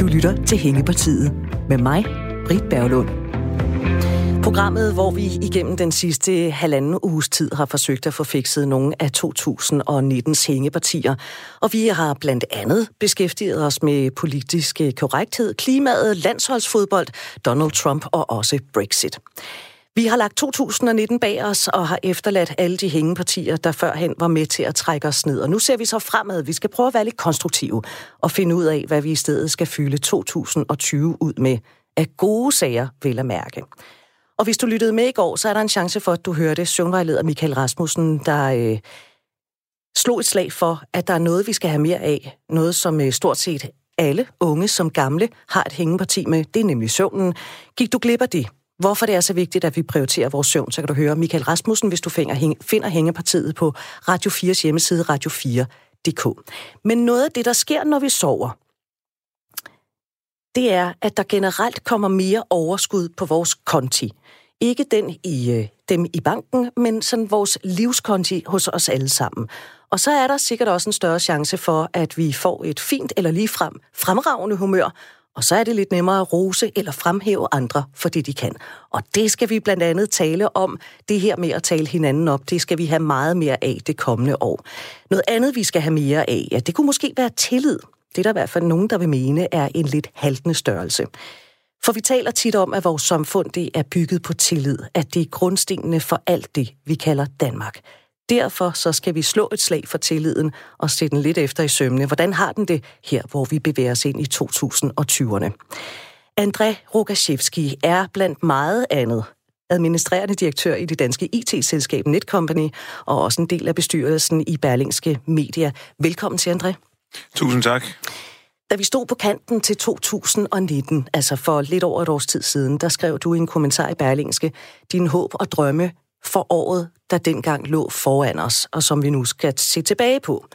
Du lytter til Hængepartiet med mig, Britt Berglund. Programmet, hvor vi igennem den sidste halvanden uges tid har forsøgt at få fikset nogle af 2019's hængepartier. Og vi har blandt andet beskæftiget os med politisk korrekthed, klimaet, landsholdsfodbold, Donald Trump og også Brexit. Vi har lagt 2019 bag os og har efterladt alle de hængepartier, der førhen var med til at trække os ned. Og nu ser vi så fremad. Vi skal prøve at være lidt konstruktive og finde ud af, hvad vi i stedet skal fylde 2020 ud med af gode sager, vil at mærke. Og hvis du lyttede med i går, så er der en chance for, at du hørte søvnvejleder Michael Rasmussen, der øh, slog et slag for, at der er noget, vi skal have mere af. Noget, som øh, stort set alle unge som gamle har et hængeparti med. Det er nemlig søvnen. Gik du glip af det? Hvorfor det er så vigtigt, at vi prioriterer vores søvn, så kan du høre Michael Rasmussen, hvis du finder, finder hængepartiet på Radio 4's hjemmeside radio4.dk. Men noget af det, der sker, når vi sover, det er, at der generelt kommer mere overskud på vores konti. Ikke den i øh, dem i banken, men sådan vores livskonti hos os alle sammen. Og så er der sikkert også en større chance for, at vi får et fint eller ligefrem fremragende humør, og så er det lidt nemmere at rose eller fremhæve andre for det, de kan. Og det skal vi blandt andet tale om. Det her med at tale hinanden op, det skal vi have meget mere af det kommende år. Noget andet, vi skal have mere af, ja, det kunne måske være tillid. Det er der i hvert fald nogen, der vil mene er en lidt haltende størrelse. For vi taler tit om, at vores samfund det er bygget på tillid, at det er grundstenene for alt det, vi kalder Danmark. Derfor så skal vi slå et slag for tilliden og sætte den lidt efter i sømne. Hvordan har den det her, hvor vi bevæger os ind i 2020'erne? André Rogaszewski er blandt meget andet administrerende direktør i det danske IT-selskab Netcompany og også en del af bestyrelsen i Berlingske Media. Velkommen til, André. Tusind tak. Da vi stod på kanten til 2019, altså for lidt over et års tid siden, der skrev du i en kommentar i Berlingske, din håb og drømme for året, der dengang lå foran os, og som vi nu skal se tilbage på.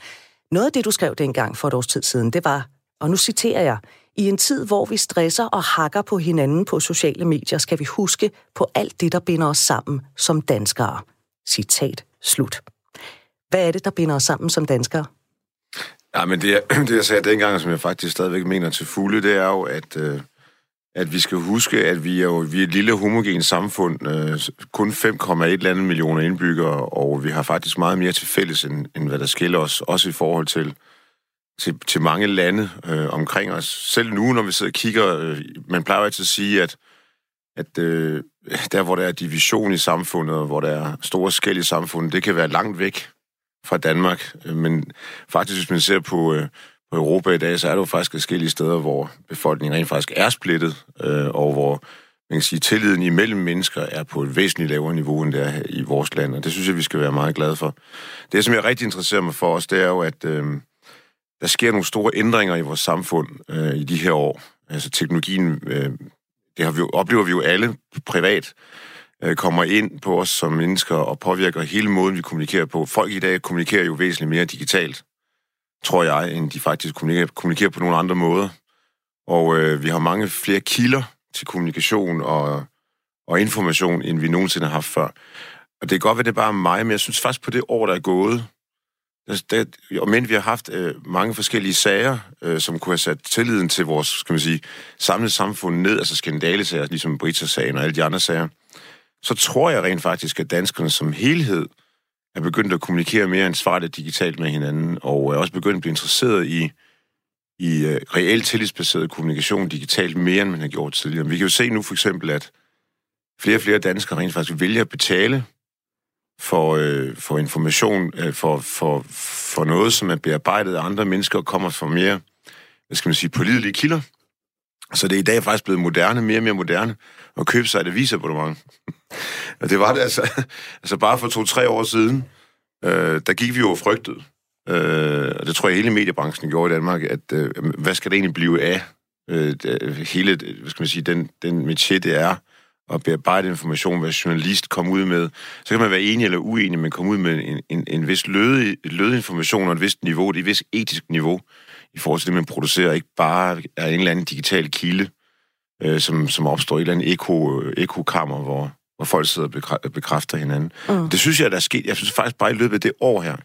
Noget af det, du skrev dengang for et års tid siden, det var, og nu citerer jeg, i en tid, hvor vi stresser og hakker på hinanden på sociale medier, skal vi huske på alt det, der binder os sammen som danskere. Citat slut. Hvad er det, der binder os sammen som danskere? Ja, men det, det jeg sagde dengang, som jeg faktisk stadigvæk mener til fulde, det er jo, at, øh, at vi skal huske, at vi er jo vi er et lille homogent samfund, øh, kun 5,1 millioner indbyggere, og vi har faktisk meget mere til fælles, end, end hvad der skiller os, også i forhold til, til, til mange lande øh, omkring os. Selv nu, når vi sidder og kigger, øh, man plejer altid at sige, at, at øh, der, hvor der er division i samfundet, og hvor der er store skæld i samfundet, det kan være langt væk fra Danmark. Øh, men faktisk, hvis man ser på, øh, på Europa i dag, så er der jo faktisk forskellige steder, hvor befolkningen rent faktisk er splittet, øh, og hvor man kan sige, tilliden imellem mennesker er på et væsentligt lavere niveau, end det er i vores land, og det synes jeg, vi skal være meget glade for. Det, som jeg rigtig interesserer mig for os, det er jo, at øh, der sker nogle store ændringer i vores samfund øh, i de her år. Altså teknologien, øh, det har vi oplever vi jo alle privat, øh, kommer ind på os som mennesker og påvirker hele måden, vi kommunikerer på. Folk i dag kommunikerer jo væsentligt mere digitalt, tror jeg, end de faktisk kommunikerer, kommunikerer på nogle andre måder. Og øh, vi har mange flere kilder til kommunikation og, og information, end vi nogensinde har haft før. Og det kan godt være, det er bare mig, men jeg synes faktisk på det år, der er gået, der, der, og men vi har haft øh, mange forskellige sager, øh, som kunne have sat tilliden til vores, skal man sige, samlede samfund ned, altså skandalesager, ligesom Brita-sagen og alle de andre sager så tror jeg rent faktisk, at danskerne som helhed er begyndt at kommunikere mere ansvarligt digitalt med hinanden, og er også begyndt at blive interesseret i, i øh, uh, reelt tillidsbaseret kommunikation digitalt mere, end man har gjort tidligere. Vi kan jo se nu for eksempel, at flere og flere danskere rent faktisk vælger at betale for, uh, for information, uh, for, for, for noget, som er bearbejdet af andre mennesker og kommer fra mere, hvad skal man sige, pålidelige kilder. Så det er i dag faktisk blevet moderne, mere og mere moderne, at købe sig et avisabonnement. og det var det altså, altså bare for to-tre år siden, øh, der gik vi jo frygtet. øh, og det tror jeg hele mediebranchen gjorde i Danmark, at øh, hvad skal det egentlig blive af øh, hele, hvad skal man sige, den, den metier, det er, at bearbejde information, hvad journalist kommer ud med. Så kan man være enig eller uenig, men komme ud med en, en, en vis løde, løde information og et vist niveau, det er et vist etisk niveau, i forhold til det, man producerer, ikke bare er en eller anden digital kilde, øh, som, som opstår i et eller andet eko, ekokammer, hvor, hvor folk sidder og bekræfter hinanden. Mm. Det synes jeg, der er sket. Jeg synes faktisk bare i løbet af det år her,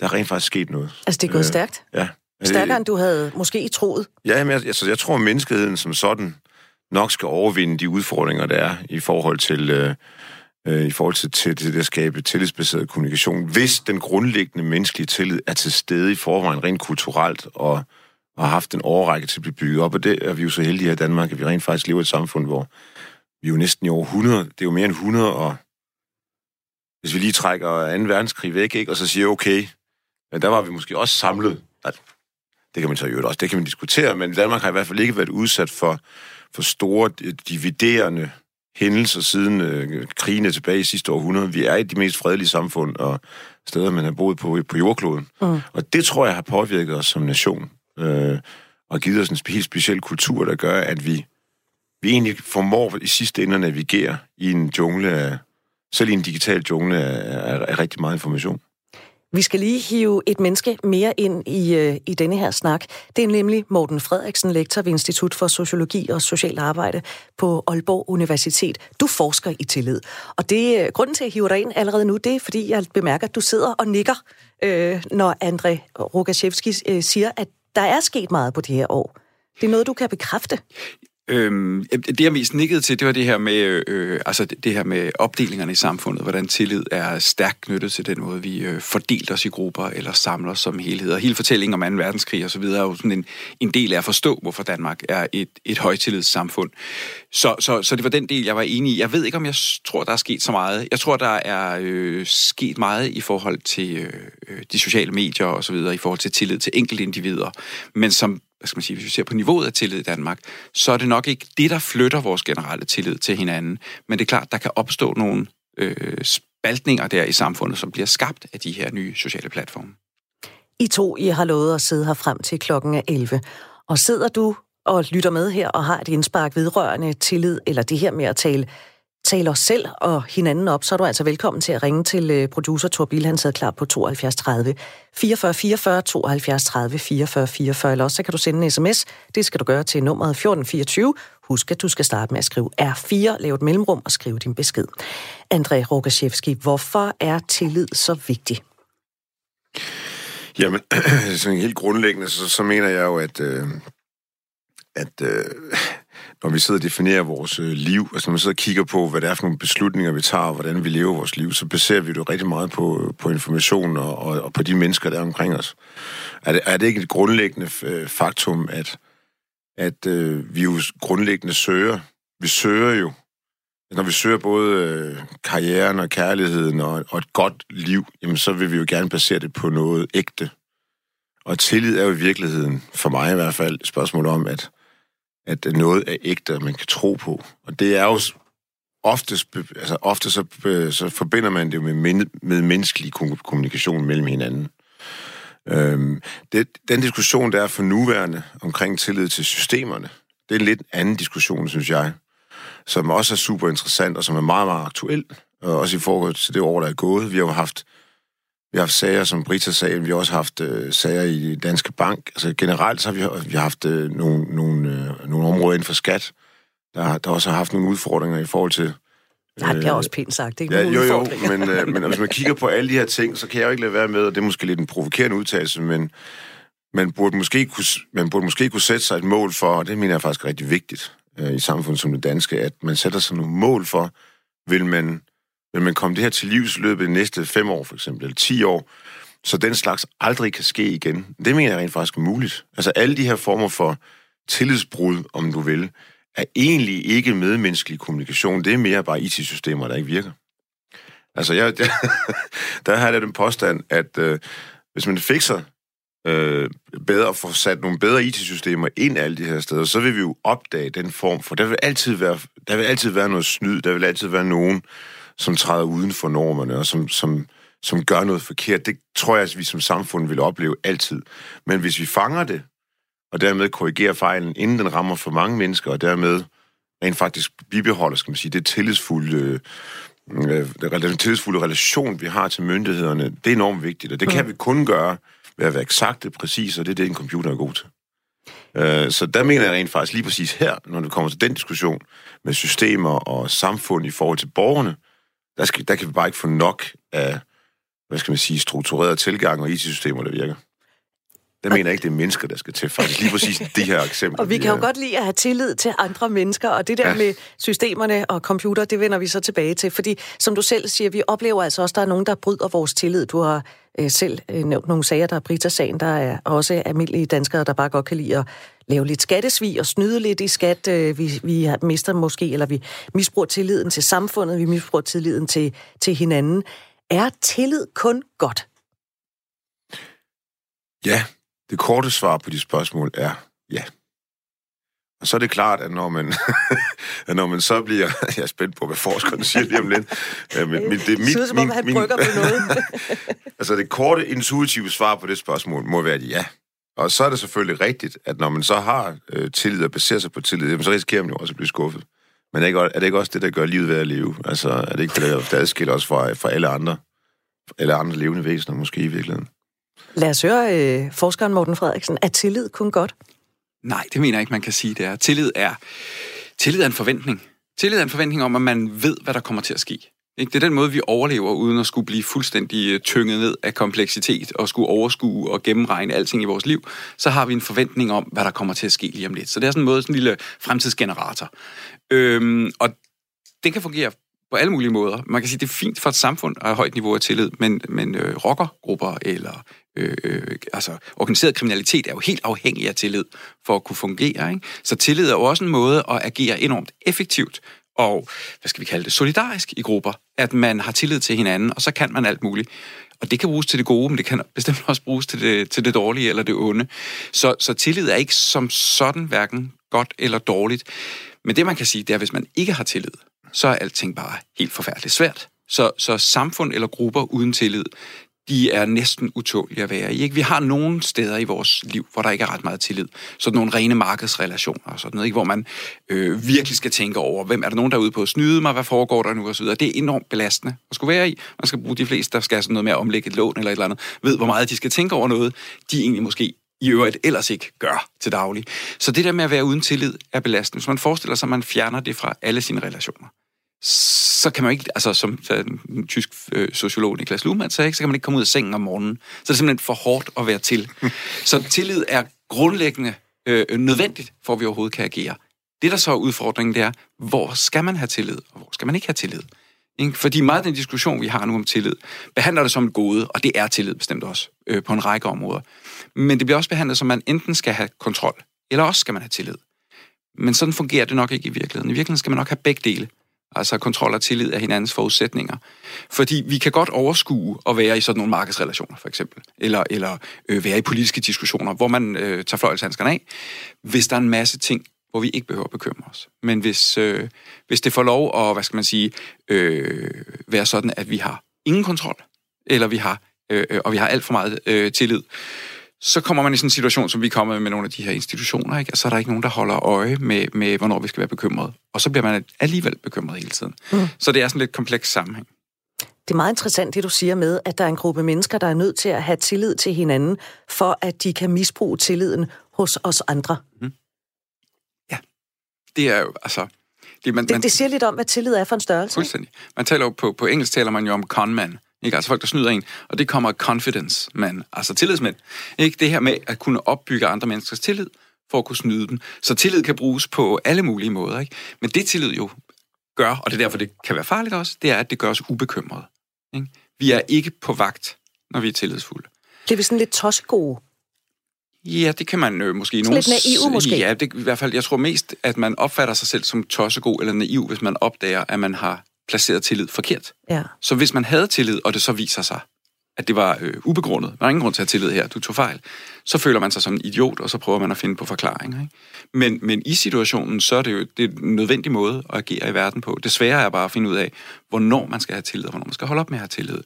der er rent faktisk sket noget. Altså, det er gået øh, stærkt? Ja. Stærkere, end du havde måske troet? Ja, men jeg, altså, jeg tror, at menneskeheden som sådan nok skal overvinde de udfordringer, der er i forhold til... Øh, øh, i forhold til, til, til det at skabe tillidsbaseret kommunikation, hvis den grundlæggende menneskelige tillid er til stede i forvejen rent kulturelt og, og har haft en overrække til at blive bygget op. Og det er vi jo så heldige her i Danmark, at vi rent faktisk lever i et samfund, hvor vi er jo næsten i over 100, det er jo mere end 100, og hvis vi lige trækker 2. verdenskrig væk, ikke, og så siger, okay, men der var vi måske også samlet. Altså, det kan man så jo også, det kan man diskutere, men Danmark har i hvert fald ikke været udsat for, for store dividerende hændelser siden øh, krigene tilbage i sidste århundrede. Vi er i de mest fredelige samfund og steder, man har boet på, på jordkloden. Mm. Og det tror jeg har påvirket os som nation. Øh, og givet os en helt speciel kultur, der gør, at vi, vi egentlig formår i sidste ende at navigere i en jungle af, selv i en digital jungle af, af, af rigtig meget information. Vi skal lige hive et menneske mere ind i, øh, i denne her snak. Det er nemlig Morten Frederiksen, lektor ved Institut for Sociologi og Social Arbejde på Aalborg Universitet. Du forsker i tillid. Og det øh, grunden til at hive dig ind allerede nu, det er, fordi jeg bemærker, at du sidder og nikker, øh, når Andre Rogaszewski øh, siger, at der er sket meget på det her år. Det er noget, du kan bekræfte. Øhm, det, jeg mest nikkede til, det var det her med, øh, øh altså det her med opdelingerne i samfundet, hvordan tillid er stærkt knyttet til den måde, vi øh, fordeler os i grupper eller samler som helhed. Og hele fortællingen om 2. verdenskrig og så videre er jo sådan en, en del af at forstå, hvorfor Danmark er et, et højtillidssamfund. Så, så, så det var den del, jeg var enig i. Jeg ved ikke, om jeg tror, der er sket så meget. Jeg tror, der er øh, sket meget i forhold til øh, øh de sociale medier og så videre, i forhold til tillid til enkelte individer. Men som hvad skal man sige, hvis vi ser på niveauet af tillid i Danmark, så er det nok ikke det, der flytter vores generelle tillid til hinanden. Men det er klart, der kan opstå nogle øh, spaltninger der i samfundet, som bliver skabt af de her nye sociale platforme. I to, I har lovet at sidde her frem til klokken er 11. Og sidder du og lytter med her og har et indspark vedrørende tillid, eller det her med at tale tale os selv og hinanden op, så er du altså velkommen til at ringe til øh, producer Thor Bill. Han sad klar på 72 30 44 44 72 30 44 44, eller også så kan du sende en sms. Det skal du gøre til nummeret 1424. Husk, at du skal starte med at skrive R4, lave et mellemrum og skrive din besked. André Rogaszewski, hvorfor er tillid så vigtig? Jamen, sådan helt grundlæggende, så, så mener jeg jo, at, øh, at øh, når vi sidder og definerer vores øh, liv, altså når vi sidder og kigger på, hvad det er for nogle beslutninger, vi tager, og hvordan vi lever vores liv, så baserer vi det rigtig meget på, øh, på information og, og, og på de mennesker, der er omkring os. Er det, er det ikke et grundlæggende øh, faktum, at, at øh, vi jo grundlæggende søger, vi søger jo, når vi søger både øh, karrieren og kærligheden og, og et godt liv, jamen så vil vi jo gerne basere det på noget ægte. Og tillid er jo i virkeligheden, for mig i hvert fald, et spørgsmål om, at at noget er ægte, og man kan tro på. Og det er jo oftest, altså ofte så, så forbinder man det med, med menneskelig kommunikation mellem hinanden. Øhm, det, den diskussion, der er for nuværende omkring tillid til systemerne, det er en lidt anden diskussion, synes jeg, som også er super interessant, og som er meget, meget aktuel, også i forhold til det år, der er gået. Vi har jo haft vi har haft sager som Brita-sagen, vi har også haft øh, sager i Danske Bank. Altså generelt så har vi, vi har haft øh, nogle, nogle, øh, nogle områder inden for skat, der, der også har haft nogle udfordringer i forhold til... Øh, det er også pænt sagt, ikke? Ja, jo, jo, men, øh, men hvis man kigger på alle de her ting, så kan jeg jo ikke lade være med, og det er måske lidt en provokerende udtalelse, men man burde måske kunne, man burde måske kunne sætte sig et mål for, og det mener jeg faktisk er rigtig vigtigt øh, i samfundet som det danske, at man sætter sig nogle mål for, vil man men man kom det her til livs løbet de næste fem år, for eksempel, eller ti år, så den slags aldrig kan ske igen. Det mener jeg rent faktisk er muligt. Altså alle de her former for tillidsbrud, om du vil, er egentlig ikke medmenneskelig kommunikation. Det er mere bare IT-systemer, der ikke virker. Altså, jeg, jeg, der har jeg den påstand, at øh, hvis man fikser øh, bedre, får sat nogle bedre IT-systemer ind alle de her steder, så vil vi jo opdage den form, for der vil altid være, der vil altid være noget snyd, der vil altid være nogen, som træder uden for normerne, og som, som, som gør noget forkert. Det tror jeg, at vi som samfund vil opleve altid. Men hvis vi fanger det, og dermed korrigerer fejlen, inden den rammer for mange mennesker, og dermed rent faktisk bibeholder, skal man sige, det tillidsfulde, øh, den tillidsfulde relation, vi har til myndighederne, det er enormt vigtigt, og det kan mm. vi kun gøre ved at være eksakte, præcis, og det er det, en computer er god til. Øh, så der mener jeg rent faktisk lige præcis her, når det kommer til den diskussion med systemer og samfund i forhold til borgerne, der, skal, der kan vi bare ikke få nok af, hvad skal man sige, struktureret tilgang og IT-systemer, der virker. Der mener jeg ikke, det er mennesker, der skal til, faktisk. Lige præcis de her eksempler. Og vi kan jo godt lide at have tillid til andre mennesker, og det der ja. med systemerne og computer, det vender vi så tilbage til. Fordi, som du selv siger, vi oplever altså også, at der er nogen, der bryder vores tillid. Du har øh, selv øh, nævnt nogle sager, der er Brita-sagen, der er også almindelige danskere, der bare godt kan lide at lave lidt skattesvig og snyde lidt i skat. Øh, vi, vi mister måske, eller vi misbruger tilliden til samfundet, vi misbruger tilliden til, til hinanden. Er tillid kun godt? Ja, det korte svar på de spørgsmål er ja. Og så er det klart, at når man, at når man så bliver... Jeg er spændt på, hvad forskerne siger lige om lidt. Ja, men, det er mit, synes, min, han min, brygger på noget. altså det korte, intuitive svar på det spørgsmål må være ja. Og så er det selvfølgelig rigtigt, at når man så har øh, tillid og baserer sig på tillid, så risikerer man jo også at blive skuffet. Men er det, ikke, er det ikke også det, der gør livet værd at leve? Altså er det ikke det, der adskiller os fra, fra alle andre, eller andre levende væsener måske i virkeligheden? Lad os høre øh, forskeren Morten Frederiksen. Er tillid kun godt? Nej, det mener jeg ikke, man kan sige, det er. Tillid er, tillid er en forventning. Tillid er en forventning om, at man ved, hvad der kommer til at ske. Ikke? Det er den måde, vi overlever, uden at skulle blive fuldstændig øh, tynget ned af kompleksitet og skulle overskue og gennemregne alting i vores liv. Så har vi en forventning om, hvad der kommer til at ske lige om lidt. Så det er sådan en måde, sådan en lille fremtidsgenerator. Øhm, og det kan fungere på alle mulige måder. Man kan sige, det er fint for et samfund at have højt niveau af tillid, men, men øh, rockergrupper eller øh, øh, altså organiseret kriminalitet er jo helt afhængig af tillid for at kunne fungere. Ikke? Så tillid er jo også en måde at agere enormt effektivt og, hvad skal vi kalde det, solidarisk i grupper. At man har tillid til hinanden, og så kan man alt muligt. Og det kan bruges til det gode, men det kan bestemt også bruges til det, til det dårlige eller det onde. Så, så tillid er ikke som sådan hverken godt eller dårligt. Men det, man kan sige, det er, at hvis man ikke har tillid, så er alting bare helt forfærdeligt svært. Så, så samfund eller grupper uden tillid, de er næsten utålige at være i. Ikke? Vi har nogle steder i vores liv, hvor der ikke er ret meget tillid. Sådan nogle rene markedsrelationer og sådan noget, ikke? hvor man øh, virkelig skal tænke over, hvem er der nogen, der er ude på at snyde mig, hvad foregår der nu, og så videre. Det er enormt belastende at skulle være i. Man skal bruge de fleste, der skal sådan noget med at omlægge et lån eller et eller andet, ved, hvor meget de skal tænke over noget, de egentlig måske i øvrigt ellers ikke gør til daglig. Så det der med at være uden tillid er belastende. Hvis man forestiller sig, at man fjerner det fra alle sine relationer, så kan man ikke, altså som øh, en tysk øh, sociolog Niklas Luhmann sagde, så kan man ikke komme ud af sengen om morgenen. Så det er simpelthen for hårdt at være til. Så tillid er grundlæggende øh, nødvendigt, for at vi overhovedet kan agere. Det, der så er udfordringen, det er, hvor skal man have tillid, og hvor skal man ikke have tillid? Ikke? Fordi meget af den diskussion, vi har nu om tillid, behandler det som et gode, og det er tillid bestemt også, øh, på en række områder. Men det bliver også behandlet som, man enten skal have kontrol, eller også skal man have tillid. Men sådan fungerer det nok ikke i virkeligheden. I virkeligheden skal man nok have begge dele. Altså kontrol og tillid af hinandens forudsætninger. Fordi vi kan godt overskue at være i sådan nogle markedsrelationer, for eksempel. Eller, eller øh, være i politiske diskussioner, hvor man øh, tager fløjelshandskerne af. Hvis der er en masse ting, hvor vi ikke behøver at bekymre os. Men hvis, øh, hvis det får lov at, hvad skal man sige, øh, være sådan, at vi har ingen kontrol, eller vi har, øh, øh og vi har alt for meget øh, tillid, så kommer man i sådan en situation, som vi kommer med nogle af de her institutioner, ikke? og så er der ikke nogen, der holder øje med, med, hvornår vi skal være bekymrede. Og så bliver man alligevel bekymret hele tiden. Mm. Så det er sådan lidt kompleks sammenhæng. Det er meget interessant, det du siger med, at der er en gruppe mennesker, der er nødt til at have tillid til hinanden, for at de kan misbruge tilliden hos os andre. Mm. Ja, det er jo, altså... Det, man, det, man, det siger lidt om, hvad tillid er for en størrelse. Fuldstændig. Man taler jo på, på engelsk taler man jo om conman. Ikke? Altså folk, der snyder en. Og det kommer confidence man, altså tillidsmænd. Ikke? Det her med at kunne opbygge andre menneskers tillid, for at kunne snyde dem. Så tillid kan bruges på alle mulige måder. Ikke? Men det tillid jo gør, og det er derfor, det kan være farligt også, det er, at det gør os ubekymrede. Ikke? Vi er ikke på vagt, når vi er tillidsfulde. Det er vi sådan lidt tossegode. Ja, det kan man øh, måske... Nogle, lidt naiv måske? Ja, det, i hvert fald, jeg tror mest, at man opfatter sig selv som tossegod eller naiv, hvis man opdager, at man har placeret tillid forkert. Ja. Så hvis man havde tillid, og det så viser sig, at det var øh, ubegrundet, der er ingen grund til at have tillid her, du tog fejl, så føler man sig som en idiot, og så prøver man at finde på forklaringer. Ikke? Men, men i situationen, så er det jo det er en nødvendig måde at agere i verden på. Det svære er bare at finde ud af, hvornår man skal have tillid, og hvornår man skal holde op med at have tillid.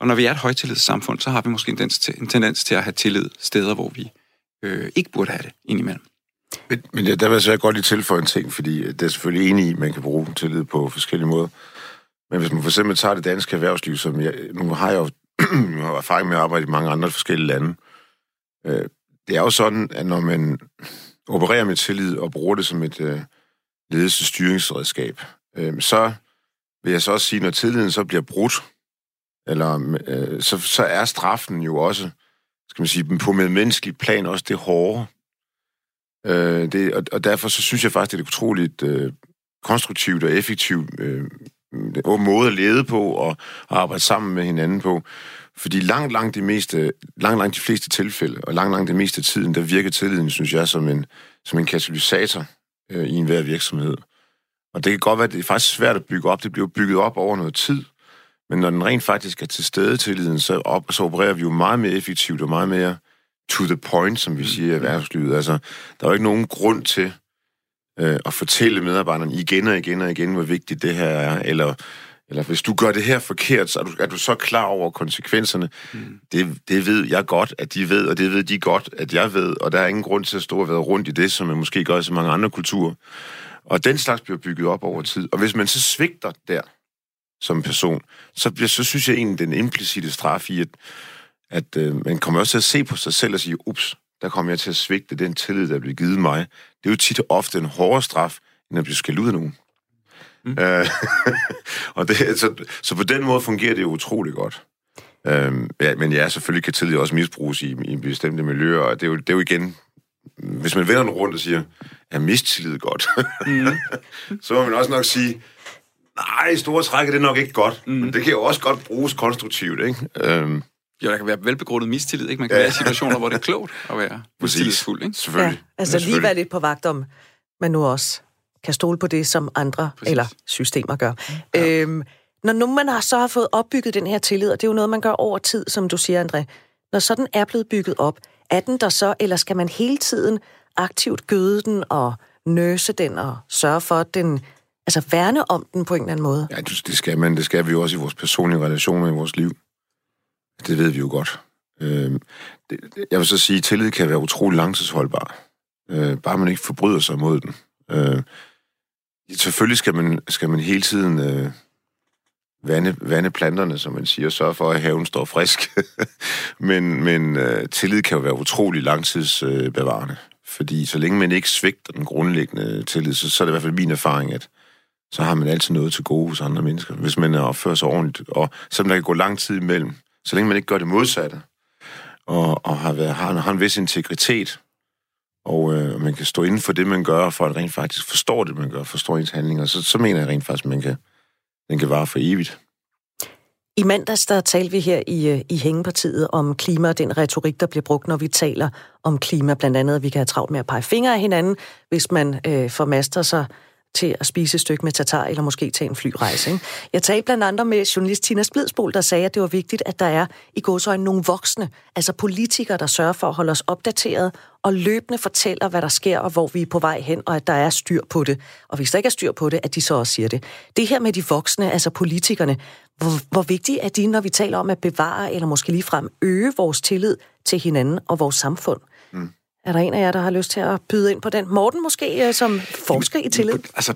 Og når vi er et højtillidssamfund, så har vi måske en tendens til, en tendens til at have tillid steder, hvor vi øh, ikke burde have det indimellem. Men, men der vil jeg så godt lige tilføje en ting, fordi det er selvfølgelig enig i, at man kan bruge tillid på forskellige måder. Men hvis man for eksempel tager det danske erhvervsliv, som jeg, nu har jeg jo erfaring med at arbejde i mange andre forskellige lande, øh, det er jo sådan, at når man opererer med tillid og bruger det som et øh, ledelsesstyringsredskab, øh, så vil jeg så også sige, når tilliden så bliver brudt, eller, øh, så, så er straffen jo også, skal man sige, på menneskelig plan også det hårde. Øh, det, og, og derfor så synes jeg faktisk, det er et utroligt øh, konstruktivt og effektivt øh, måde at lede på og, og arbejde sammen med hinanden på. Fordi langt, langt de, meste, langt, langt de fleste tilfælde, og langt, langt det meste af tiden, der virker tilliden, synes jeg, som en, som en katalysator øh, i enhver virksomhed. Og det kan godt være, at det er faktisk svært at bygge op. Det bliver bygget op over noget tid. Men når den rent faktisk er til stede tilliden, så, op, så opererer vi jo meget mere effektivt og meget mere to the point, som vi siger i erhvervslivet. Altså, der er jo ikke nogen grund til øh, at fortælle medarbejderne igen og igen og igen, hvor vigtigt det her er, eller eller hvis du gør det her forkert, så er du, er du så klar over konsekvenserne. Mm. Det, det ved jeg godt, at de ved, og det ved de godt, at jeg ved, og der er ingen grund til at stå og være rundt i det, som man måske gør i så mange andre kulturer. Og den slags bliver bygget op over tid. Og hvis man så svigter der som person, så, bliver, så synes jeg egentlig, den implicite straf i, at, at øh, man kommer også til at se på sig selv og sige, ups, der kommer jeg til at svigte den tillid, der bliver givet mig. Det er jo tit ofte en hårdere straf, end at blive skældt ud af nogen. Mm. Øh, og det, så, så på den måde fungerer det jo utrolig godt. Øhm, ja, men ja, selvfølgelig kan tillid også misbruges i, i bestemte miljøer, og det er, jo, det er jo igen, hvis man vender den rundt og siger, er mistillid godt? Mm. så må man også nok sige, nej, i store træk er det nok ikke godt, mm. men det kan jo også godt bruges konstruktivt, ikke? Øhm, jo, der kan være velbegrundet mistillid, ikke? Man kan ja. være i situationer, hvor det er klogt at være mistillidsfuld, ikke? Selvfølgelig. Ja, altså ja, lige være lidt på vagt om, men nu også kan stole på det, som andre Præcis. eller systemer gør. Ja. Øhm, når nu man har så har fået opbygget den her tillid, og det er jo noget, man gør over tid, som du siger, André, når sådan er blevet bygget op, er den der så, eller skal man hele tiden aktivt gøde den og nøse den og sørge for, at den, altså værne om den på en eller anden måde? Ja, det skal man. Det skal vi jo også i vores personlige relationer i vores liv. Det ved vi jo godt. Øhm, jeg vil så sige, at tillid kan være utrolig langtidsholdbar. Øh, bare man ikke forbryder sig mod den. Øh, selvfølgelig skal man, skal man hele tiden øh, vande, vande planterne, som man siger, og sørge for, at haven står frisk. men men øh, tillid kan jo være utrolig langtidsbevarende. Øh, fordi så længe man ikke svigter den grundlæggende tillid, så, så er det i hvert fald min erfaring, at så har man altid noget til gode hos andre mennesker, hvis man opfører sig ordentligt. Og selvom der kan gå lang tid imellem, så længe man ikke gør det modsatte, og, og har, været, har, har en vis integritet, og øh, man kan stå inden for det, man gør, for at rent faktisk forstår det, man gør, forstår ens handlinger, så, så mener jeg rent faktisk, at man kan, den kan vare for evigt. I mandags, der talte vi her i, øh, i Hængepartiet om klima og den retorik, der bliver brugt, når vi taler om klima. Blandt andet, at vi kan have travlt med at pege fingre af hinanden, hvis man øh, formaster sig til at spise et stykke med tatar, eller måske tage en flyrejse. Ikke? Jeg talte blandt andet med journalist Tina Splidsbol, der sagde, at det var vigtigt, at der er i godsøjne nogle voksne, altså politikere, der sørger for at holde os opdateret og løbende fortæller, hvad der sker, og hvor vi er på vej hen, og at der er styr på det. Og hvis der ikke er styr på det, at de så også siger det. Det her med de voksne, altså politikerne, hvor, hvor vigtige er de, når vi taler om at bevare, eller måske ligefrem øge vores tillid til hinanden og vores samfund? Er der en af jer, der har lyst til at byde ind på den? Morten måske, øh, som forsker i tillid? Altså,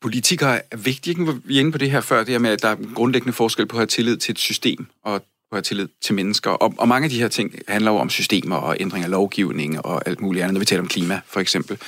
politikere er vigtige. Ikke? Vi er inde på det her før, det her med, at der er grundlæggende forskel på at have tillid til et system og på at have tillid til mennesker. Og, og mange af de her ting handler jo om systemer og ændring af lovgivning og alt muligt andet, når vi taler om klima, for eksempel.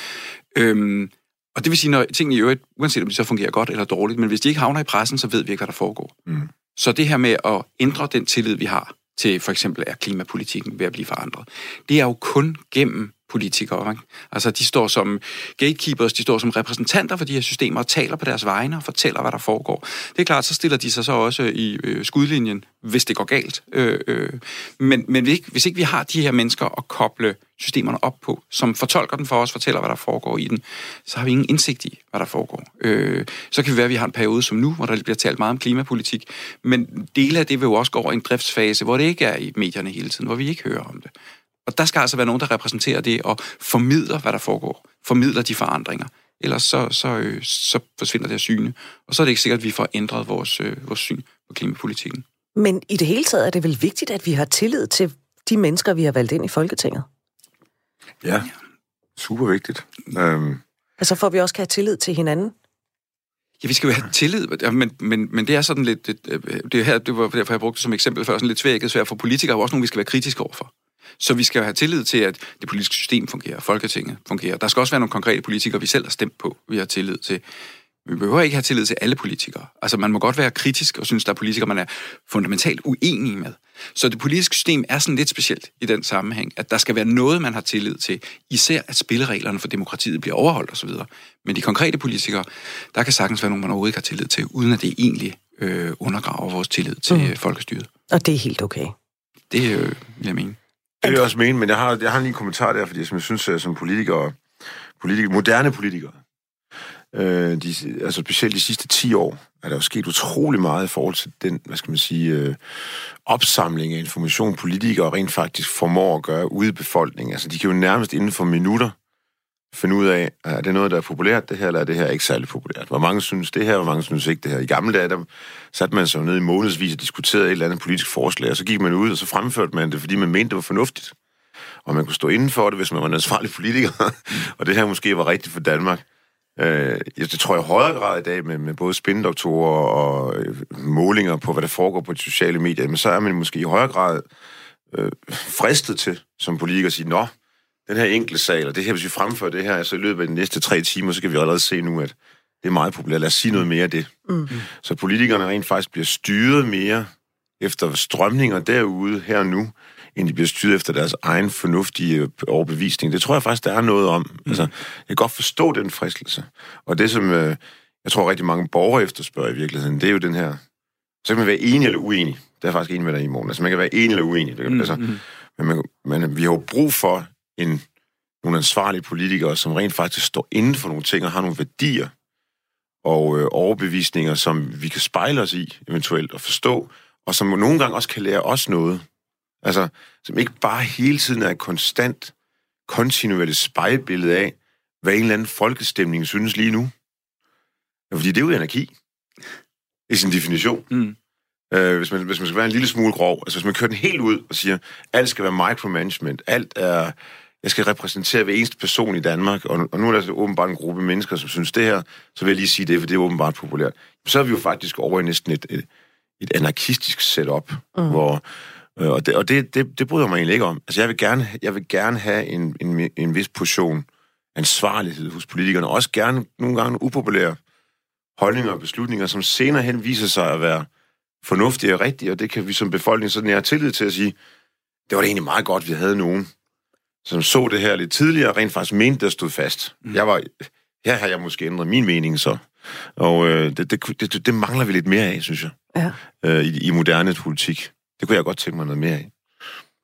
Øhm, og det vil sige, når tingene i øvrigt, uanset om de så fungerer godt eller dårligt, men hvis de ikke havner i pressen, så ved vi ikke, hvad der foregår. Mm. Så det her med at ændre den tillid, vi har til for eksempel er klimapolitikken ved at blive forandret. Det er jo kun gennem politikere. Ikke? Altså, de står som gatekeepers, de står som repræsentanter for de her systemer og taler på deres vegne og fortæller, hvad der foregår. Det er klart, så stiller de sig så også i øh, skudlinjen, hvis det går galt. Øh, øh. Men, men hvis, ikke, hvis ikke vi har de her mennesker at koble systemerne op på, som fortolker den for os, fortæller, hvad der foregår i den, så har vi ingen indsigt i, hvad der foregår. Øh, så kan vi være, at vi har en periode som nu, hvor der bliver talt meget om klimapolitik, men dele af det vil jo også gå over i en driftsfase, hvor det ikke er i medierne hele tiden, hvor vi ikke hører om det. Og der skal altså være nogen, der repræsenterer det og formidler, hvad der foregår. Formidler de forandringer. Ellers så, så, øh, så forsvinder det her syne. Og så er det ikke sikkert, at vi får ændret vores, øh, vores syn på klimapolitikken. Men i det hele taget er det vel vigtigt, at vi har tillid til de mennesker, vi har valgt ind i Folketinget? Ja, super vigtigt. Um... Altså for at vi også kan have tillid til hinanden? Ja, vi skal jo have tillid, men, men, men det er sådan lidt, det, det, her, det var derfor, jeg brugte det som eksempel før, sådan lidt svækket svært for politikere, og også nogle, vi skal være kritiske overfor. Så vi skal jo have tillid til, at det politiske system fungerer, Folketinget fungerer. Der skal også være nogle konkrete politikere, vi selv har stemt på, vi har tillid til. Vi behøver ikke have tillid til alle politikere. Altså, man må godt være kritisk og synes, der er politikere, man er fundamentalt uenig med. Så det politiske system er sådan lidt specielt i den sammenhæng, at der skal være noget, man har tillid til. Især at spillereglerne for demokratiet bliver overholdt osv. Men de konkrete politikere, der kan sagtens være nogen, man overhovedet ikke har tillid til, uden at det egentlig øh, undergraver vores tillid til mm. folkestyret. Og det er helt okay. Det øh, vil jeg mene. Det vil jeg også mene, men jeg har, jeg har lige en kommentar der, fordi som jeg synes, at som politikere, politikere moderne politikere, øh, de, altså specielt de sidste 10 år, er der jo sket utrolig meget i forhold til den, hvad skal man sige, øh, opsamling af information, politikere rent faktisk formår at gøre ude i befolkningen. Altså, de kan jo nærmest inden for minutter finde ud af, ah, er det noget, der er populært, det her, eller er det her ikke særlig populært? Hvor mange synes det her, hvor mange synes ikke det her? I gamle dage, der satte man sig ned i månedsvis og diskuterede et eller andet politisk forslag, og så gik man ud, og så fremførte man det, fordi man mente, det var fornuftigt. Og man kunne stå inden for det, hvis man var en ansvarlig politiker, og det her måske var rigtigt for Danmark. Øh, det tror jeg i højere grad i dag med, med både spindoktorer og øh, målinger på, hvad der foregår på de sociale medier, men så er man måske i højere grad øh, fristet til som politiker at sige, nå, den her enkelte sag, eller det her, hvis vi fremfører det her, så i løbet af de næste tre timer, så kan vi allerede se nu, at det er meget populært. Lad os sige noget mere af det. Mm. Så politikerne rent faktisk bliver styret mere efter strømninger derude her og nu, end de bliver styret efter deres egen fornuftige overbevisning. Det tror jeg faktisk, der er noget om. Mm. Altså, jeg kan godt forstå den fristelse. Og det, som øh, jeg tror rigtig mange borgere efterspørger i virkeligheden, det er jo den her... Så kan man være enig eller uenig. Det er jeg faktisk enig med dig i morgen. Altså, man kan være enig eller uenig. Det, mm. altså, men, man, men vi har jo brug for en, nogle ansvarlige politikere, som rent faktisk står inden for nogle ting og har nogle værdier og øh, overbevisninger, som vi kan spejle os i eventuelt og forstå, og som nogle gange også kan lære os noget. Altså, som ikke bare hele tiden er et konstant, kontinuerligt spejlbillede af, hvad en eller anden folkestemning synes lige nu. Ja, fordi det er jo anarki, i sin definition. Mm. Øh, hvis, man, hvis man skal være en lille smule grov, altså hvis man kører den helt ud og siger, alt skal være micromanagement, alt er, jeg skal repræsentere hver eneste person i Danmark, og, og nu er der så åbenbart en gruppe mennesker, som synes det her, så vil jeg lige sige det, for det er åbenbart populært. Så er vi jo faktisk over i næsten et, et, et anarkistisk setup, mm. hvor Øh, og det, og det, det, det bryder mig egentlig ikke om. Altså, jeg vil gerne, jeg vil gerne have en, en, en vis portion ansvarlighed hos politikerne, og også gerne nogle gange upopulære holdninger og beslutninger, som senere hen viser sig at være fornuftige og rigtige, og det kan vi som befolkning sådan have tillid til at sige, det var det egentlig meget godt, vi havde nogen, som så det her lidt tidligere, rent faktisk mente, der stod fast. Mm. Jeg var, her har jeg måske ændret min mening så. Og øh, det, det, det, det mangler vi lidt mere af, synes jeg, ja. øh, i, i moderne politik. Det kunne jeg godt tænke mig noget mere af.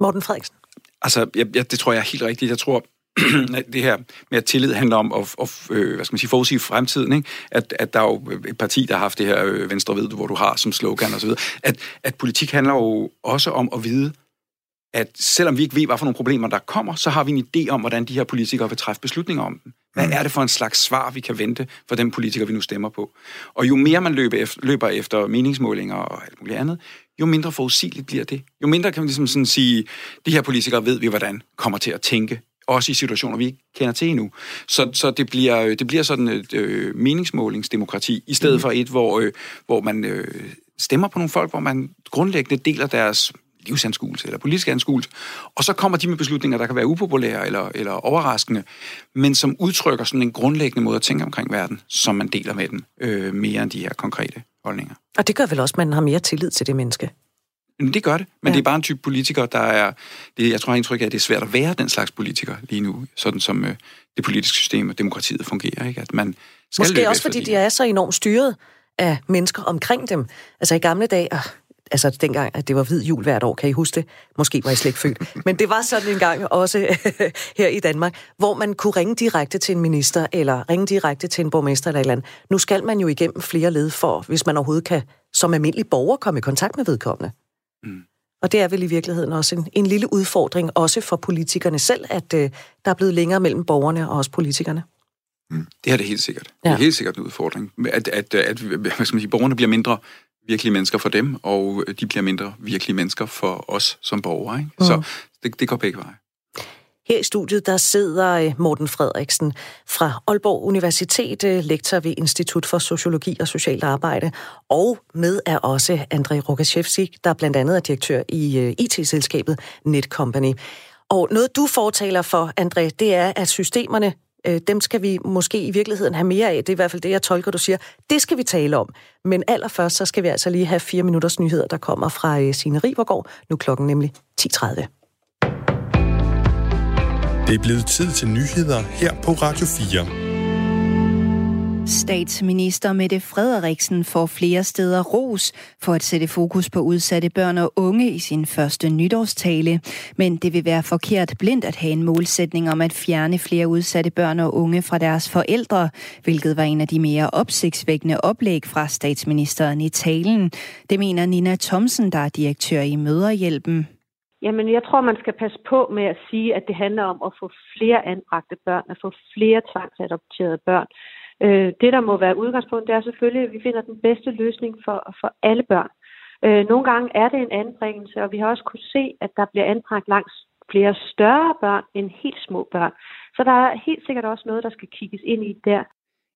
Morten Frederiksen? Altså, jeg, jeg, det tror jeg er helt rigtigt. Jeg tror, det her med at tillid handler om at, at øh, hvad skal man sige, forudsige fremtiden. Ikke? At, at der er jo et parti, der har haft det her øh, venstre ved, hvor du har som slogan osv. At, at politik handler jo også om at vide, at selvom vi ikke ved, hvad for nogle problemer der kommer, så har vi en idé om, hvordan de her politikere vil træffe beslutninger om dem. Hvad mm. er det for en slags svar, vi kan vente for den politiker, vi nu stemmer på? Og jo mere man løber efter, løber efter meningsmålinger og alt muligt andet, jo mindre forudsigeligt bliver det. Jo mindre kan man ligesom sådan sige, de her politikere ved vi, hvordan kommer til at tænke, også i situationer, vi ikke kender til endnu. Så, så det, bliver, det bliver sådan et øh, meningsmålingsdemokrati, i stedet mm. for et, hvor, øh, hvor man øh, stemmer på nogle folk, hvor man grundlæggende deler deres livsanskuelse eller politisk anskuelse, og så kommer de med beslutninger, der kan være upopulære eller, eller overraskende, men som udtrykker sådan en grundlæggende måde at tænke omkring verden, som man deler med den, øh, mere end de her konkrete holdninger. Og det gør vel også, at man har mere tillid til det menneske? Men det gør det, men ja. det er bare en type politiker, der er... Det, jeg tror, jeg har indtryk af, at det er svært at være den slags politiker lige nu, sådan som øh, det politiske system og demokratiet fungerer. Ikke? At man skal Måske også, fordi de er så enormt styret af mennesker omkring dem. Altså i gamle dage, altså dengang, at det var hvid jul hvert år, kan I huske det? Måske var I slet ikke født. Men det var sådan en gang også her i Danmark, hvor man kunne ringe direkte til en minister, eller ringe direkte til en borgmester eller et eller andet. Nu skal man jo igennem flere led for, hvis man overhovedet kan som almindelig borger komme i kontakt med vedkommende. Mm. Og det er vel i virkeligheden også en, en lille udfordring, også for politikerne selv, at øh, der er blevet længere mellem borgerne og også politikerne. Mm. Det er det helt sikkert. Ja. Det er helt sikkert en udfordring. At, at, at hvad skal man sige, borgerne bliver mindre virkelige mennesker for dem, og de bliver mindre virkelige mennesker for os som borgere. Ikke? Mm. Så det, det går begge veje. Her i studiet der sidder øh, Morten Frederiksen fra Aalborg Universitet, øh, lektor ved Institut for Sociologi og Socialt Arbejde, og med er også Andrej Rogaszewski, der blandt andet er direktør i øh, IT-selskabet Netcompany. Og noget du fortaler for, André, det er, at systemerne Øh, dem skal vi måske i virkeligheden have mere af. Det er i hvert fald det, jeg tolker, du siger. Det skal vi tale om. Men allerførst, så skal vi altså lige have fire minutters nyheder, der kommer fra øh, Signe Rivergaard. Nu klokken nemlig 10.30. Det er blevet tid til nyheder her på Radio 4. Statsminister Mette Frederiksen får flere steder ros for at sætte fokus på udsatte børn og unge i sin første nytårstale. Men det vil være forkert blindt at have en målsætning om at fjerne flere udsatte børn og unge fra deres forældre, hvilket var en af de mere opsigtsvækkende oplæg fra statsministeren i talen. Det mener Nina Thomsen, der er direktør i Møderhjælpen. Jamen, jeg tror, man skal passe på med at sige, at det handler om at få flere anbragte børn, at få flere tvangsadopterede børn. Øh, det, der må være udgangspunkt, det er selvfølgelig, at vi finder den bedste løsning for, for alle børn. Øh, nogle gange er det en anbringelse, og vi har også kunne se, at der bliver anbragt langs flere større børn end helt små børn. Så der er helt sikkert også noget, der skal kigges ind i der.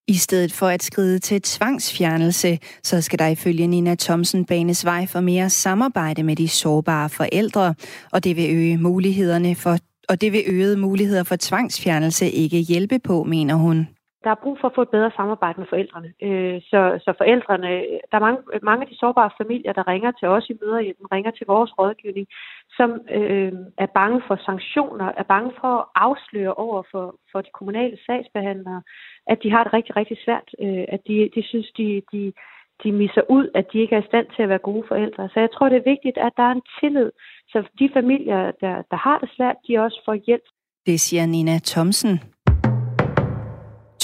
I stedet for at skride til tvangsfjernelse, så skal der ifølge Nina Thomsen banes vej for mere samarbejde med de sårbare forældre, og det vil øge mulighederne for og det vil øge muligheder for tvangsfjernelse ikke hjælpe på, mener hun der er brug for at få et bedre samarbejde med forældrene. Øh, så, så forældrene, der er mange, mange af de sårbare familier, der ringer til os i møderhjælpen, ringer til vores rådgivning, som øh, er bange for sanktioner, er bange for at afsløre over for, for de kommunale sagsbehandlere, at de har det rigtig, rigtig svært, øh, at de, de synes, de, de, de misser ud, at de ikke er i stand til at være gode forældre. Så jeg tror, det er vigtigt, at der er en tillid, så de familier, der, der har det svært, de også får hjælp. Det siger Nina Thomsen.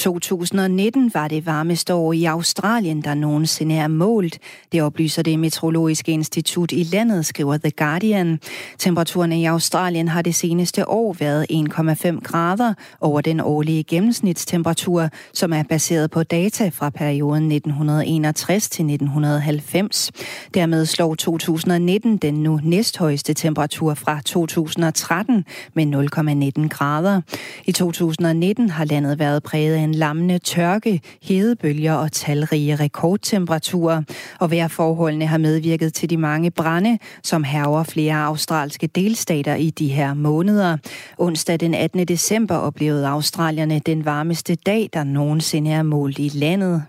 2019 var det varmeste år i Australien, der nogensinde er målt. Det oplyser det meteorologiske institut i landet, skriver The Guardian. Temperaturen i Australien har det seneste år været 1,5 grader over den årlige gennemsnitstemperatur, som er baseret på data fra perioden 1961 til 1990. Dermed slår 2019 den nu næsthøjeste temperatur fra 2013 med 0,19 grader. I 2019 har landet været præget af en lammende tørke, hedebølger og talrige rekordtemperaturer. Og vejrforholdene har medvirket til de mange brænde, som herver flere australske delstater i de her måneder. Onsdag den 18. december oplevede australierne den varmeste dag, der nogensinde er målt i landet.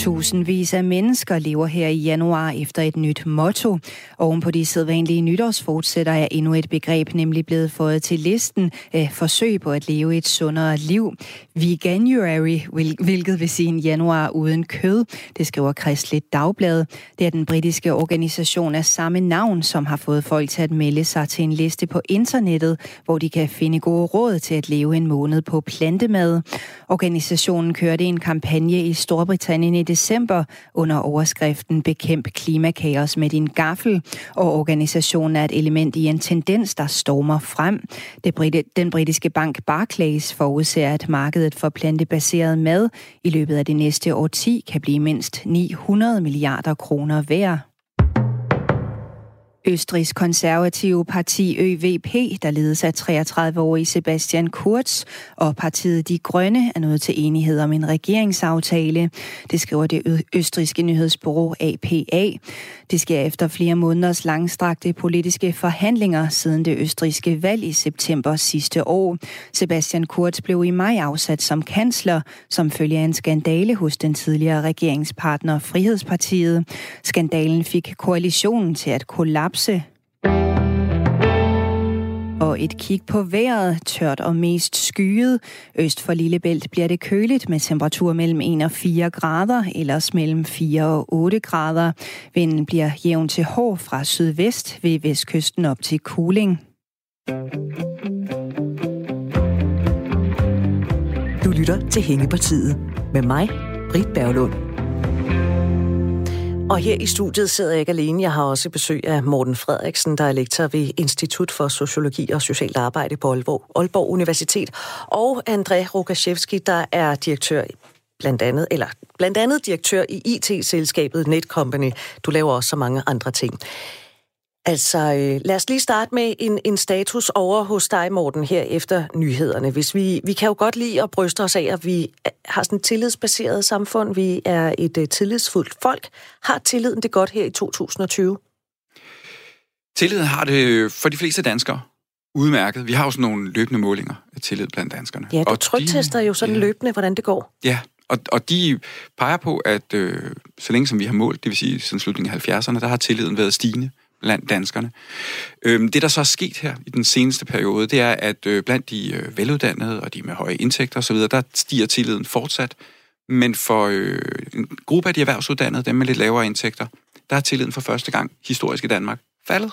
Tusindvis af mennesker lever her i januar efter et nyt motto. Oven på de sædvanlige nytårsfortsætter er endnu et begreb nemlig blevet fået til listen af forsøg på at leve et sundere liv. Veganuary, hvilket vil sige en januar uden kød, det skriver Kristeligt Dagblad. Det er den britiske organisation af samme navn, som har fået folk til at melde sig til en liste på internettet, hvor de kan finde gode råd til at leve en måned på plantemad. Organisationen kørte en kampagne i Storbritannien i december under overskriften Bekæmp klimakaos med din gaffel, og organisationen er et element i en tendens, der stormer frem. Det den britiske bank Barclays forudser, at markedet for plantebaseret mad i løbet af det næste årti kan blive mindst 900 milliarder kroner værd. Østrigs konservative parti ØVP, der ledes af 33-årige Sebastian Kurz, og partiet De Grønne er nået til enighed om en regeringsaftale. Det skriver det østriske nyhedsbureau APA. Det sker efter flere måneders langstrakte politiske forhandlinger siden det østriske valg i september sidste år. Sebastian Kurz blev i maj afsat som kansler, som følge af en skandale hos den tidligere regeringspartner Frihedspartiet. Skandalen fik koalitionen til at kollapse. Og et kig på vejret, tørt og mest skyet. Øst for Lillebælt bliver det køligt med temperatur mellem 1 og 4 grader, ellers mellem 4 og 8 grader. Vinden bliver jævn til hård fra sydvest ved vestkysten op til Kuling. Du lytter til Hængepartiet med mig, Britt Berglund. Og her i studiet sidder jeg ikke alene. Jeg har også besøg af Morten Frederiksen, der er lektor ved Institut for Sociologi og Socialt Arbejde på Aalborg, Aalborg Universitet. Og André Rukaszewski, der er direktør blandt andet, eller blandt andet direktør i IT-selskabet Netcompany. Du laver også så mange andre ting. Altså, øh, lad os lige starte med en, en status over hos dig, Morten, her efter nyhederne. Hvis vi, vi kan jo godt lide at bryste os af, at vi har sådan et tillidsbaseret samfund. Vi er et uh, tillidsfuldt folk. Har tilliden det godt her i 2020? Tilliden har det for de fleste danskere. udmærket. Vi har jo sådan nogle løbende målinger af tillid blandt danskerne. Ja, du trygtester jo sådan ja. løbende, hvordan det går. Ja, og, og de peger på, at øh, så længe som vi har målt, det vil sige siden slutningen af 70'erne, der har tilliden været stigende blandt danskerne. Øhm, det, der så er sket her i den seneste periode, det er, at øh, blandt de øh, veluddannede og de med høje indtægter osv., der stiger tilliden fortsat. Men for øh, en gruppe af de erhvervsuddannede, dem med lidt lavere indtægter, der er tilliden for første gang historisk i Danmark faldet.